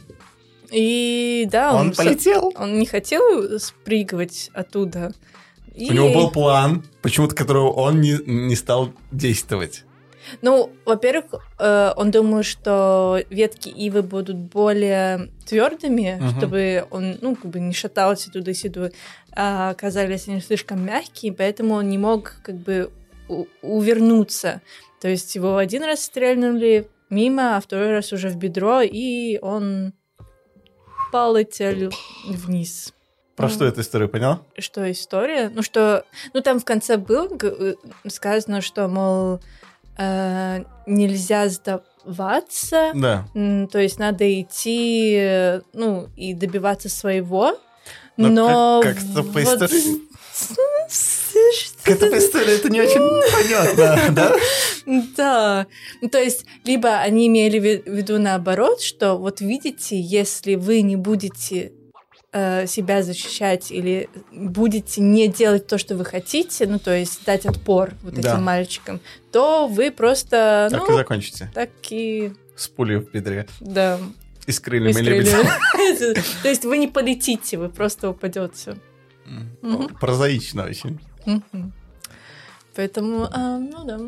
И, да, Он с- полетел. он не хотел спрыгивать оттуда. И- У него был план, почему-то которого он не, не стал действовать. Ну, во-первых, э, он думал, что ветки ивы будут более твердыми, Мгм. чтобы он, ну, как бы не шатался туда-сюда. А оказались они слишком мягкие, поэтому он не мог, как бы, у- увернуться. То есть его один раз стрельнули мимо, а второй раз уже в бедро, и он полетел вниз. Про Ну, что эту историю понял? Что история? Ну, что... Ну, там в конце было э, сказано, что, мол, э, нельзя сдаваться, Да. То есть надо идти, ну, и добиваться своего. Но Но, как- как-то по вот- истории- По истории, это не очень понятно, да? Да. Ну, То есть, либо они имели в ви- в виду наоборот, что вот видите, если вы не будете э, себя защищать или будете не делать то, что вы хотите, ну, то есть дать отпор вот Да. этим мальчикам, то вы просто, Так и ну, закончите. так и, С пулей в бедре. да, И с крыльями лебедя. То есть вы не полетите, вы просто упадете. Прозаично очень. Поэтому, а, ну да.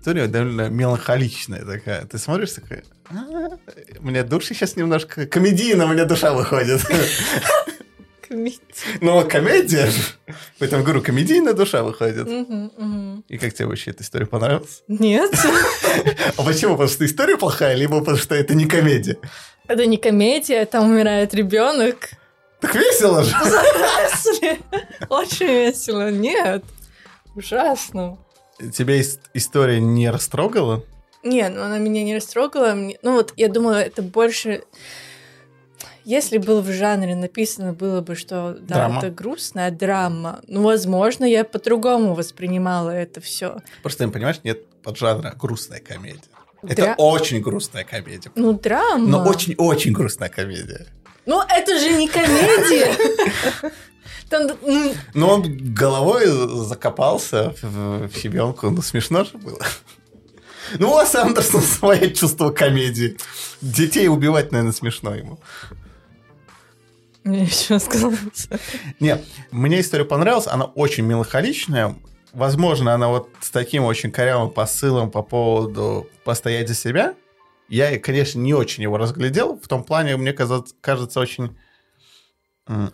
История довольно меланхоличная такая. Ты смотришь такая... «А, У меня душа сейчас немножко... Комедийно у меня душа выходит. Комедия. Ну, комедия же. Поэтому говорю, комедийная душа выходит. И как тебе вообще эта история понравилась? Нет, А почему? Потому что история плохая, либо потому что это не комедия? это не комедия, там умирает ребенок. Так весело же. Очень весело. Нет, ужасно. Тебя ис- история не растрогала? Не, ну она меня не растрогала. Ну вот, я думаю, это больше... Если было в жанре написано, было бы, что да, Драма. это грустная драма. Ну, возможно, я по-другому воспринимала это все. Просто, понимаешь, нет поджанра грустная комедия. Это Дра- очень грустная комедия. Ну, драма. Но очень-очень грустная комедия. Ну, это же не комедия. Там, ну, Но он головой закопался в, в щебенку. Ну, смешно же было. Ну, у Уэс Андерсон свое чувство комедии. Детей убивать, наверное, смешно ему. мне еще сказать. Не, мне история понравилась. Она очень меланхоличная. Возможно, она вот с таким очень корявым посылом по поводу постоять за себя. Я, конечно, не очень его разглядел. В том плане, мне кажется, очень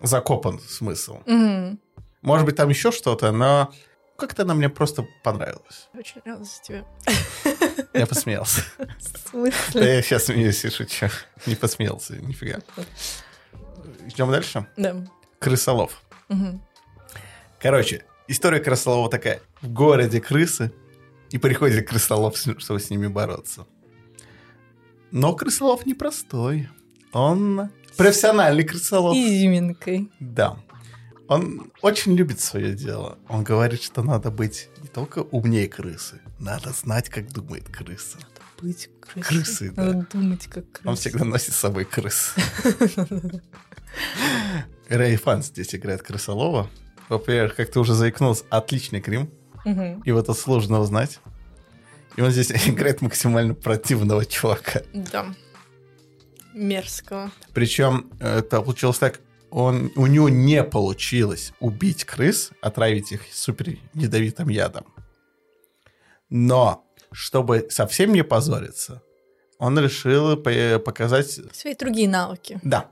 закопан смысл. Мгм. Может быть, там еще что-то, но как-то она мне просто понравилась. Очень нравится тебе. Я посмеялся. В Да смысле? я сейчас смеюсь и шучу. Не посмеялся, нифига. Идем дальше. Да. Крысолов. Мгм. Короче, история крысолова такая. В городе крысы, и приходит крысолов, чтобы с ними бороться. Но крысолов непростой. Он профессиональный крысолов. Изюминкой. Да. Он очень любит свое дело. Он говорит, что надо быть не только умнее крысы, надо знать, как думает крыса. Быть крысой. Крысы, да. Надо думать, как крыса. Он всегда носит с собой крыс. Рэй Фанс здесь играет крысолова. Во-первых, как ты уже заикнулся, отличный грим. Мгм. Его тут сложно узнать. И он здесь играет максимально противного чувака. Да. Мерзкого. Причем э, это получилось так, он, у него не получилось убить крыс, отравить их супер ядовитым ядом. Но, чтобы совсем не позориться, он решил по- показать... Свои другие навыки. Да.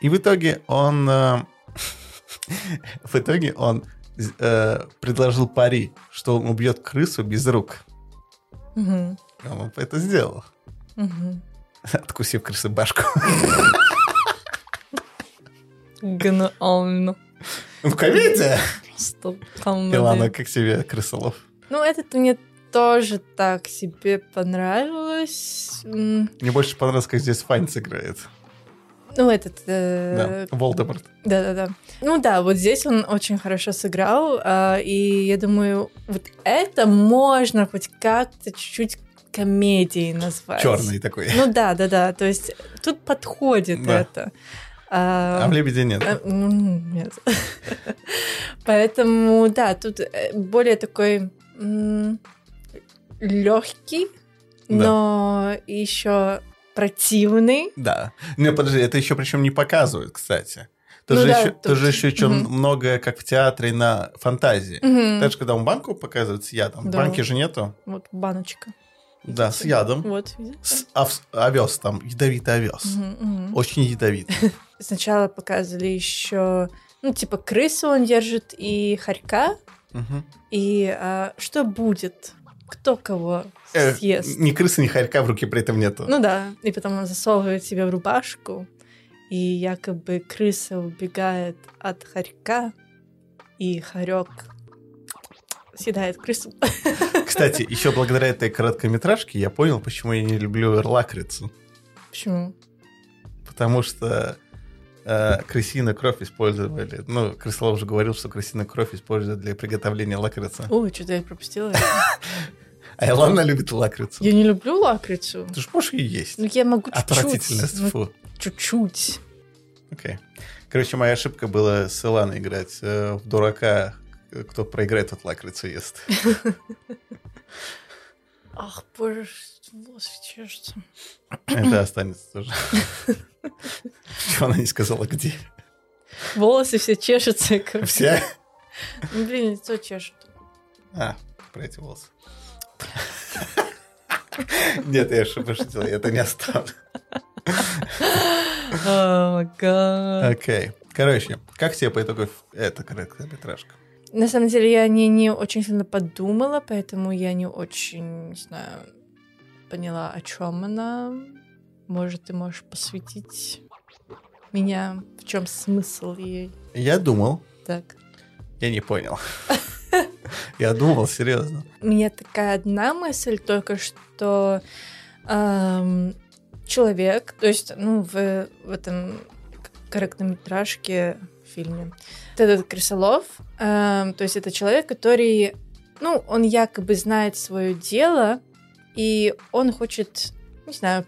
И в итоге он... э, в итоге он э, предложил пари, что он убьет крысу без рук. Мгм. И Он это сделал, Мгм. откусив крысы башку. Гениально. Ну, комедия! Просто комедия. Илана, как тебе крысолов? Ну, этот мне тоже так себе понравилось. Мне больше понравилось, как здесь Файнс играет. Ну, этот... э, Да, Волдеморт. Да-да-да. Ну да, вот здесь он очень хорошо сыграл, а, и я думаю, вот это можно хоть как-то чуть-чуть комедией назвать. Черный такой. Ну да, да, да. То есть тут подходит Да. это. А, А в Лебеде нет. э, ну, Нет. Поэтому, да, тут э, более такой легкий, но еще противный. Да. Не, подожди, это еще причем не показывают, кстати. Тут Ну же да, еще, тут- тут же еще чё мгм. многое, как в театре, на фантазии. Мгм. Даже когда он банку показывает с ядом, Да. банки же нету. Вот баночка. Да, с ядом. Вот? С ов- овес там, ядовитый овес. Мгм, мгм. Очень ядовитый. Сначала показывали еще, ну, типа, крысу он держит и хорька. Мгм. И а, что будет? Кто кого Э, съест? Ни крысы, ни хорька в руке при этом нету. Ну да, и потом он засовывает себе в рубашку, и якобы крыса убегает от хорька, и хорек съедает крысу. Кстати, еще благодаря этой короткометражке я понял, почему я не люблю лакрицу. Почему? Потому что э, крысиную кровь использовали. Ну, Крысолов уже говорил, что крысиную кровь используют для приготовления лакрицы. Ой, что-то я пропустила. А Илона любит лакрицу. Я не люблю лакрицу. Ты же можешь и есть. Ну, я могу чуть-чуть. Ну, Фу. чуть-чуть. Окей. Короче, моя ошибка была с Иланой играть э, в дурака. Кто проиграет, тот лакрицу ест. Ах, боже, волосы чешутся. Это останется тоже. Почему она не сказала, где? Волосы все чешутся. Все? Ну, Блин, лицо чешет. А, про эти волосы. Нет, я пошутил, я это не оставлю. Окей. Короче, как тебе по итогу эта короткометражка? На самом деле я не, не очень сильно подумала, поэтому я не очень, не знаю, поняла, о чем она. Может, ты можешь посвятить меня, в чем смысл ей. Я думал, Так. я не понял. Я думал, серьезно. У меня такая одна мысль только, что эм, человек, то есть, ну, в, в этом короткометражке фильме, этот Крысолов, эм, то есть это человек, который, ну, он якобы знает свое дело, и он хочет, не знаю,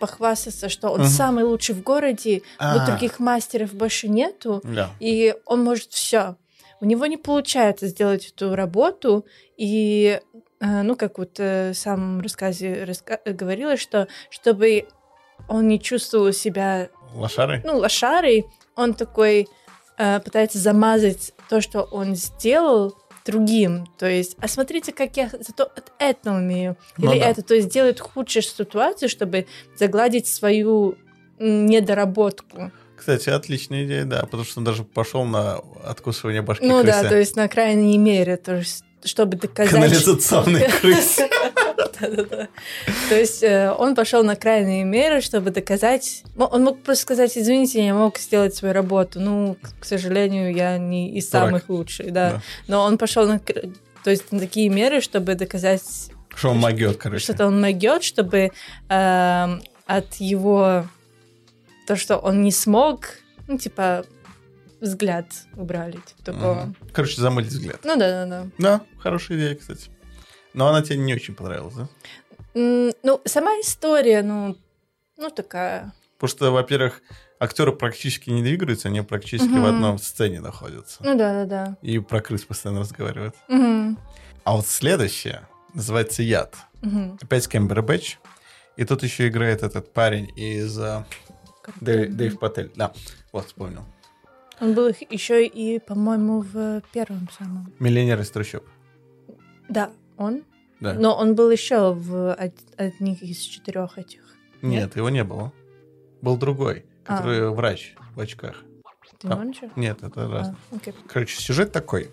похвастаться, что он Мгм. самый лучший в городе, А. но других мастеров больше нету, Да. и он может все. У него не получается сделать эту работу, и, э, ну, как вот э, в самом рассказе раска- говорилось, что чтобы он не чувствовал себя, Лошары? ну, лошарой, он такой э, пытается замазать то, что он сделал другим. То есть, а смотрите, как я зато это умею. Ну Или да. это. То есть делает худшую ситуацию, чтобы загладить свою недоработку. Кстати, отличная идея, да, потому что он даже пошел на откусывание башки Ну крысы. да, то есть на крайней мере, то есть, чтобы доказать... Канализационный крыс. Да-да-да. То есть э, он пошел на крайние меры, чтобы доказать... Он мог просто сказать, извините, я мог сделать свою работу. Ну, к- сожалению, я не из самых лучших, да. Но он пошел на... То есть на такие меры, чтобы доказать, Что он могет, короче. что-то он могет, чтобы эм, от его... То, что он не смог, ну, типа, взгляд убрали, типа такого. Мгм. Короче, замылить взгляд. Ну да-да-да. Да, хорошая идея, кстати. Но она тебе не очень понравилась, да? М, Ну, сама история, ну, ну такая. Потому что, во-первых, актеры практически не двигаются, они практически в Мгм. одном сцене находятся. Ну да, да, да. И про крыс постоянно разговаривают. Мгм, А вот следующее называется «Яд». мгм. Опять Кэмбербэтч. И тут еще играет этот парень из э, Дэйв, Дэйв Патель. Да, вот вспомнил. Он был еще и, по-моему, в первом самом. Миллионер из трущоб. Да, он. Да. Но он был еще в од- одних из четырех этих. Нет, его не было. Был другой, А. который врач в очках. Ты А? Нет, это раз. А. Короче, сюжет такой.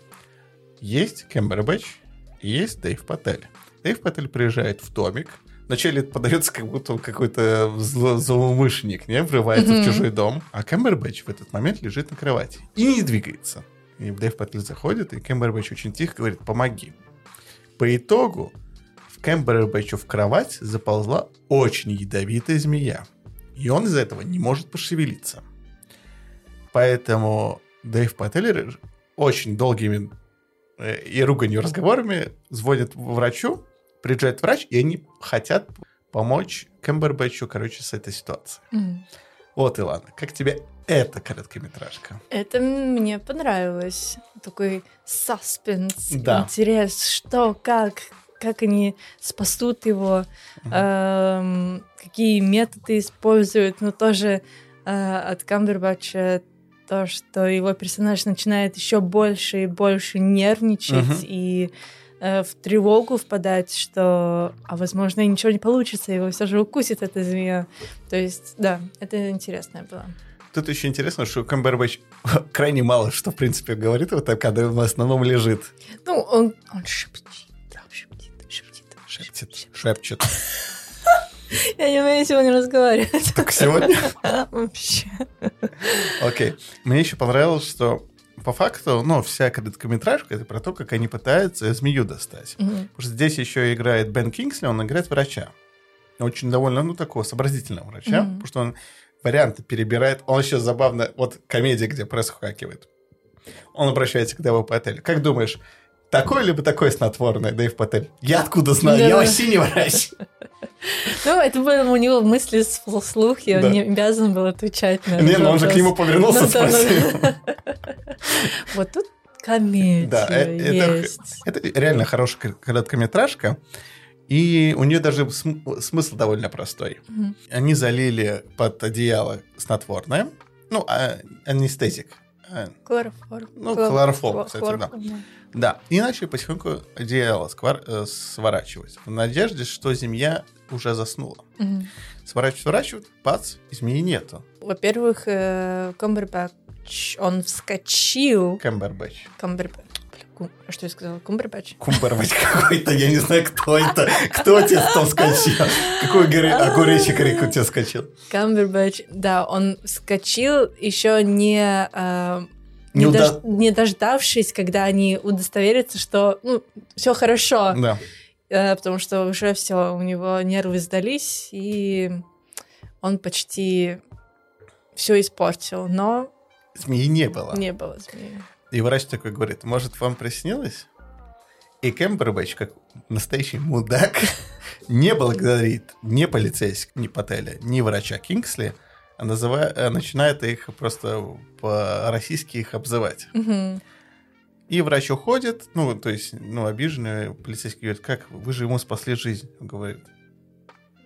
Есть Кэмбербэтч, есть Дэйв Патель. Дэйв Патель приезжает в домик. Вначале это подается, как будто он какой-то зло- злоумышленник, не? Врывается в Мгм. чужой дом. А Кэмбербэтч в этот момент лежит на кровати и не двигается. И Дэйв Патель заходит, и Кэмбербэтч очень тихо говорит «помоги». По итогу в Кэмбербэтчу в кровать заползла очень ядовитая змея. И он из-за этого не может пошевелиться. Поэтому Дэйв Патель очень долгими э, и руганью разговорами звонит врачу, приезжает врач, и они хотят помочь Кэмбербэтчу, короче, с этой ситуацией. Мгм. Вот, Илана, как тебе эта короткометражка? Это мне понравилось. Такой саспенс, Да. интерес, что, как, как они спасут его, Мгм. эм, какие методы используют, но тоже э, от Камбербача то, что его персонаж начинает еще больше и больше нервничать Мгм. и в тревогу впадать, что, а возможно, ничего не получится, его все же укусит эта змея. То есть, да, это интересное было. Тут еще интересно, что Камбербэтч крайне мало что, в принципе, говорит, вот так, когда в основном лежит. Ну, он, он шепчет, шепчет, шепчет. Шепчет, шепчет. Я не умею сегодня разговаривать. Так сегодня? Вообще. Окей. Мне еще понравилось, что по факту, ну, вся короткометражка это про то, как они пытаются змею достать. Мгм. Потому что здесь еще играет Бен Кингсли, он играет врача. Очень довольно, ну, такого сообразительного врача, Мгм. потому что он варианты перебирает. Он еще забавно, вот комедия, где пресс хакивает. Он обращается к Дэву Пателю. Как думаешь, такое либо такое снотворное, Дэйв Патель? Я откуда знаю? Я вообще не врач. Ну, это было у него мысли вслух, и он Да. не обязан был отвечать на Не, этот ну он же к нему повернулся, Ну, ну, спросил. Вот тут комедия Да, э- это, есть. это реально хорошая кор- короткометражка. И у нее даже см- смысл довольно простой. Они залили под одеяло снотворное, ну, а- анестезик. А, Хлороформ. Ну, Хлор- хлороформ, хлор- кстати, да. Да. И начали потихоньку одеяло сквар- э, сворачивать. В надежде, что змея уже заснула. Мгм. Сворачивают, сворачивают, пац, и змеи нету. Во-первых, э, Камбербэтч, он вскочил. Камбербэтч. Камбербэтч. А Что я сказала? Камбербэтч? Кумбербэтч какой-то, я не знаю, кто это. Кто тебе там скачил? Какой огуречек у тебя скачил? Камбербэтч, да, он вскочил еще не, э, не, Не дож- не дождавшись, когда они удостоверятся, что ну, все хорошо, Да. Э, потому что уже все, у него нервы сдались, и он почти все испортил, но Змеи не было. не было змеи. И врач такой говорит, может, вам приснилось? И Кэмбербэтч, как настоящий мудак, не благодарит ни полицейских, ни Пателя, ни врача Кингсли, а называя, а начинает их просто по-российски их обзывать. Мгм. И врач уходит, ну, то есть, ну, обиженный полицейский говорит, как, вы же ему спасли жизнь. Он говорит,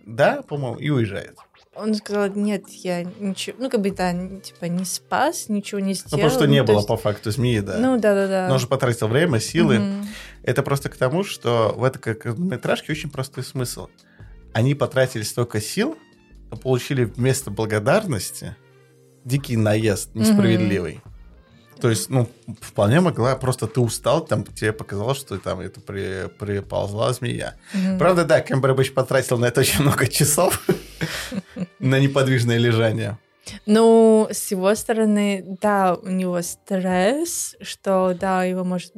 да, по-моему, и уезжает. Он сказал, нет, я ничего, ну как бы да, типа не спас, ничего не Ну, сделал. потому что не то было есть- по факту змеи, да. Ну да-да-да. Но он же потратил время, силы. Мгм. Это просто к тому, что в этой короткометражке очень простой смысл. Они потратили столько сил, получили вместо благодарности дикий наезд несправедливый. То есть, ну, вполне могла, просто ты устал, там тебе показалось, что там это при, приползла змея. Мгм. Правда, да, Кэмбербэтч потратил на это очень много часов на неподвижное лежание. Ну, с его стороны, да, у него стресс, что, да, его может,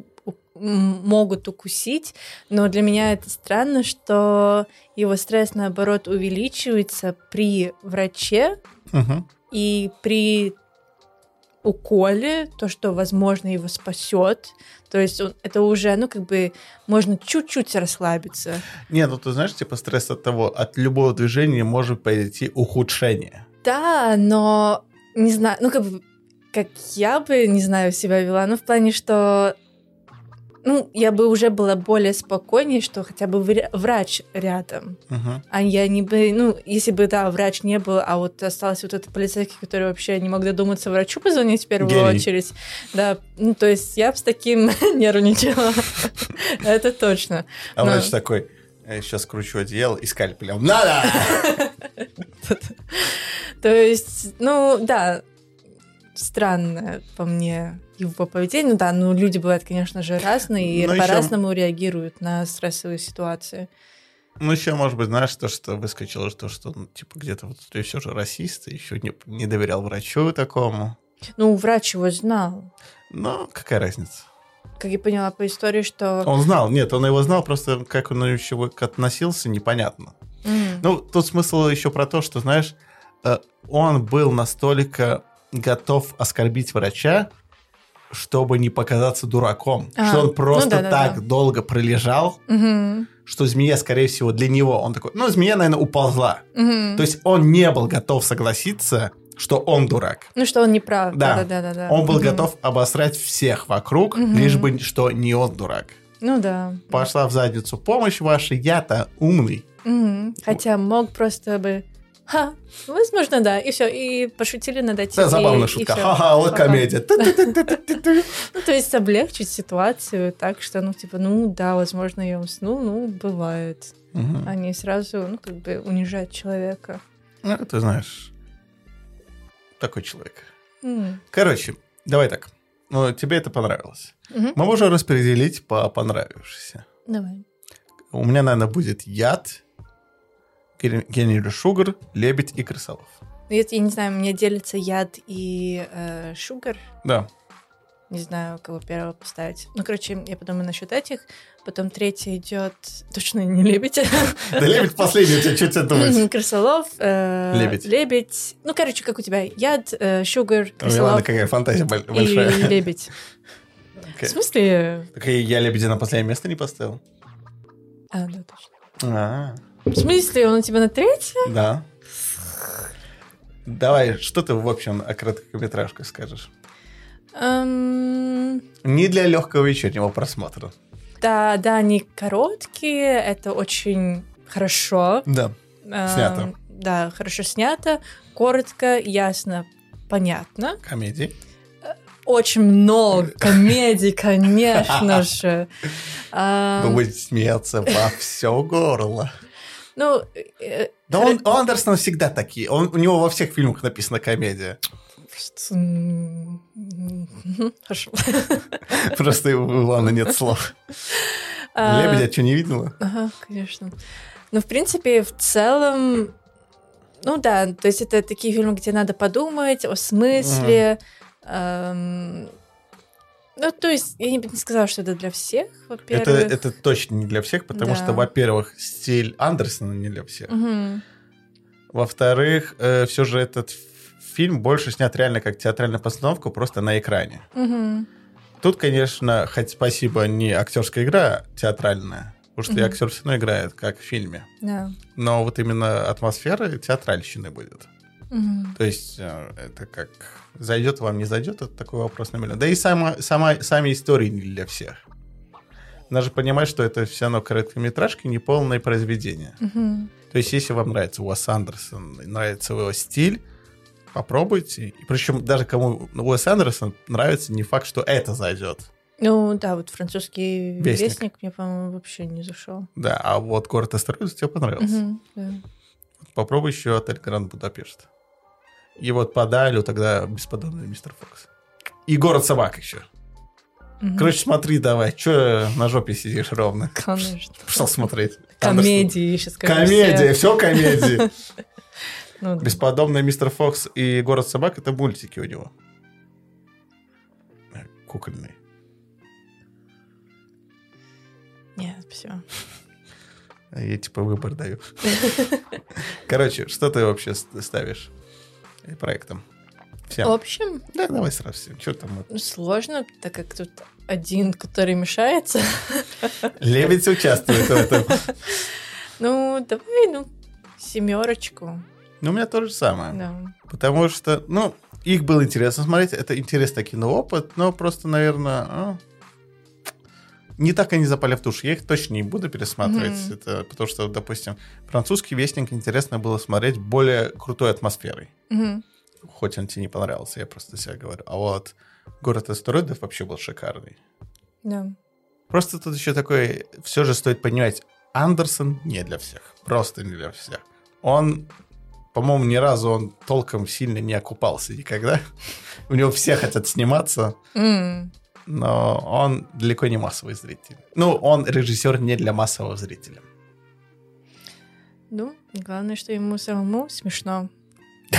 могут укусить, но для меня это странно, что его стресс, наоборот, увеличивается при враче Мгм. и при уколе, то, что, возможно, его спасет. То есть он- это уже, ну, как бы, можно чуть-чуть расслабиться. Не, ну ты знаешь, типа стресс от того, от любого движения может пойти ухудшение. Да, но не знаю, ну как бы, как я бы, не знаю, себя вела, ну в плане, что ну, я бы уже была более спокойнее, что хотя бы врач рядом. Мгм. А я не бы, ну, если бы, да, врач не был, а вот остался вот этот полицейский, который вообще не мог додуматься врачу позвонить в первую Гений. очередь. Да, ну, то есть я бы с таким нервничала. Это точно. А врач такой, сейчас кручу одеяло и скальпелем. Надо! То есть, ну, да, странное по мне его поведение. Ну да, ну люди бывают, конечно же, разные и Ну, по-разному реагируют на стрессовые ситуации. Ну, еще, может быть, знаешь, то, что выскочило, то, что, ну, типа, где-то вот ты все же расист, еще не, не доверял врачу такому. Ну, врач его знал. Но какая разница? Как я поняла по истории, что... Он знал, нет, он его знал, просто как он еще относился, непонятно. М, Ну, тут смысл еще про то, что, знаешь, э, он был настолько готов оскорбить врача, чтобы не показаться дураком. А, что он ну просто да-да-да. так долго пролежал, мгм, что змея, скорее всего, для него, он такой, ну, змея, наверное, уползла. мгм. То есть он не был готов согласиться, что он дурак. Ну, что он не прав. Да. Да-да-да. Он был Мгм. готов обосрать всех вокруг, Мгм. лишь бы, что не он дурак. Ну да. Пошла в задницу помощь ваша, я-то умный. Мгм. Хотя мог просто бы... Ха, возможно, да. И все. И пошутили над этим. Да, забавная шутка. Ха-ха, комедия. Ну, то есть облегчить ситуацию так, что, ну, типа, ну, да, возможно, я усну, ну, бывает. Мгм. А сразу, ну, как бы унижать человека. Ну, ты знаешь. такой человек. Короче, давай так. Ну, тебе это понравилось. Мы можем распределить по понравившейся. Давай. У меня, наверное, будет яд, Генри Шугар, лебедь и крысолов. Ну, это, я не знаю, у меня делится яд и э, шугар. Да. Не знаю, кого первого поставить. Ну, короче, я подумаю насчет этих. Потом третий идет точно не лебедь. Да лебедь последний, тебя что тебе думать? Крысолов. э, Лебедь. Лебедь. Ну, короче, как у тебя? Яд, э, шугар, У меня, ладно, крысолов какая фантазия боль- и большая. лебедь. В смысле? Так я лебедя на последнее место не поставил. А, да, точно. А, В смысле, он у тебя на третье? да. Давай, что ты, в общем, о короткометражках скажешь? Эм, Не для легкого вечернего просмотра. Да, да, они короткие, это очень хорошо. Да. Эм, Снято. Да, хорошо снято, коротко, ясно, понятно. Комедии. Очень много комедий, конечно же. Эм, Вы будете смеяться во все горло. Ну, э, Да он, у Андерсона всегда такие. Он, у него во всех фильмах написана комедия. Хорошо. Просто у Илана нет слов. А, Лебедя что, не видела? Ага, конечно. Ну, в принципе, в целом, ну да, то есть это такие фильмы, где надо подумать о смысле. эм, ну, то есть, я не, не сказала, что это для всех, во-первых. Это, это точно не для всех, потому Да. что, во-первых, стиль Андерсона не для всех. Мгм. Во-вторых, все же этот фильм больше снят реально как театральная постановка, просто на экране. Мгм. Тут, конечно, хоть спасибо, не актерская игра театральная, потому что и Мгм. актер все равно играет, как в фильме. Да. Но вот именно атмосфера театральщины будет. Мгм. То есть э, это как зайдет вам, не зайдет, это такой вопрос на миллион. Да и сама, сама, сами истории не для всех. Надо же понимать, что это все равно короткометражки, не полное произведение. Мгм. То есть, если вам нравится Уэс Андерсон, нравится его стиль, попробуйте. И причем даже кому Уэс Андерсон нравится, не факт, что это зайдет. Ну, да, вот французский Вестник. вестник, мне, по-моему, вообще не зашел. Да, а вот город астероидов тебе понравился. Мгм, да. Попробуй еще отель Гранд Будапешт. И вот по Далю тогда бесподобный мистер Фокс. И город собак еще. Мгм. Короче, смотри давай, что на жопе сидишь ровно? Конечно. Пошел смотреть. Комедии, сейчас скажу. Комедия, все. все комедии. Ну, да. Бесподобный мистер Фокс и город собак это мультики у него. Э, Кукольные. Нет, спасибо. Я типа выбор даю. Короче, что ты вообще ставишь проектом? В Всем. общем, Да, давай сразу всем. Что там? сложно, так как тут один, который мешается. Лебедь участвует в этом. Ну, давай, ну, семерочку. Ну, у меня то же самое. Да. Потому что, ну, их было интересно смотреть. Это интересный киноопыт, но просто, наверное, а, не так они запали в душу. Я их точно не буду пересматривать. Мгм. Это потому что, допустим, французский вестник интересно было смотреть более крутой атмосферой. Мгм. Хоть он тебе не понравился, я просто себя говорю. А вот город астероидов вообще был шикарный. Да. Просто тут еще такое, все же стоит понимать, Андерсон не для всех. Просто не для всех. Он, по-моему, ни разу он толком сильно не окупался никогда. У него все хотят сниматься, М. но он далеко не массовый зритель. Ну, он режиссер не для массового зрителя. Ну, главное, что ему самому смешно.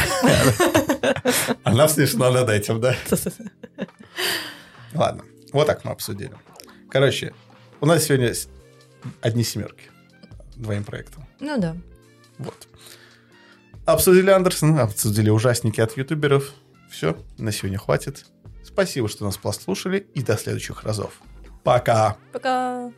А нам смешно над этим, да? Ладно, вот так мы обсудили. Короче, у нас сегодня одни семерки двоим проектам. Ну да. Вот. Обсудили Андерсон, обсудили ужасники от ютуберов. Все, на сегодня хватит. Спасибо, что нас послушали, и до следующих разов. Пока! Пока.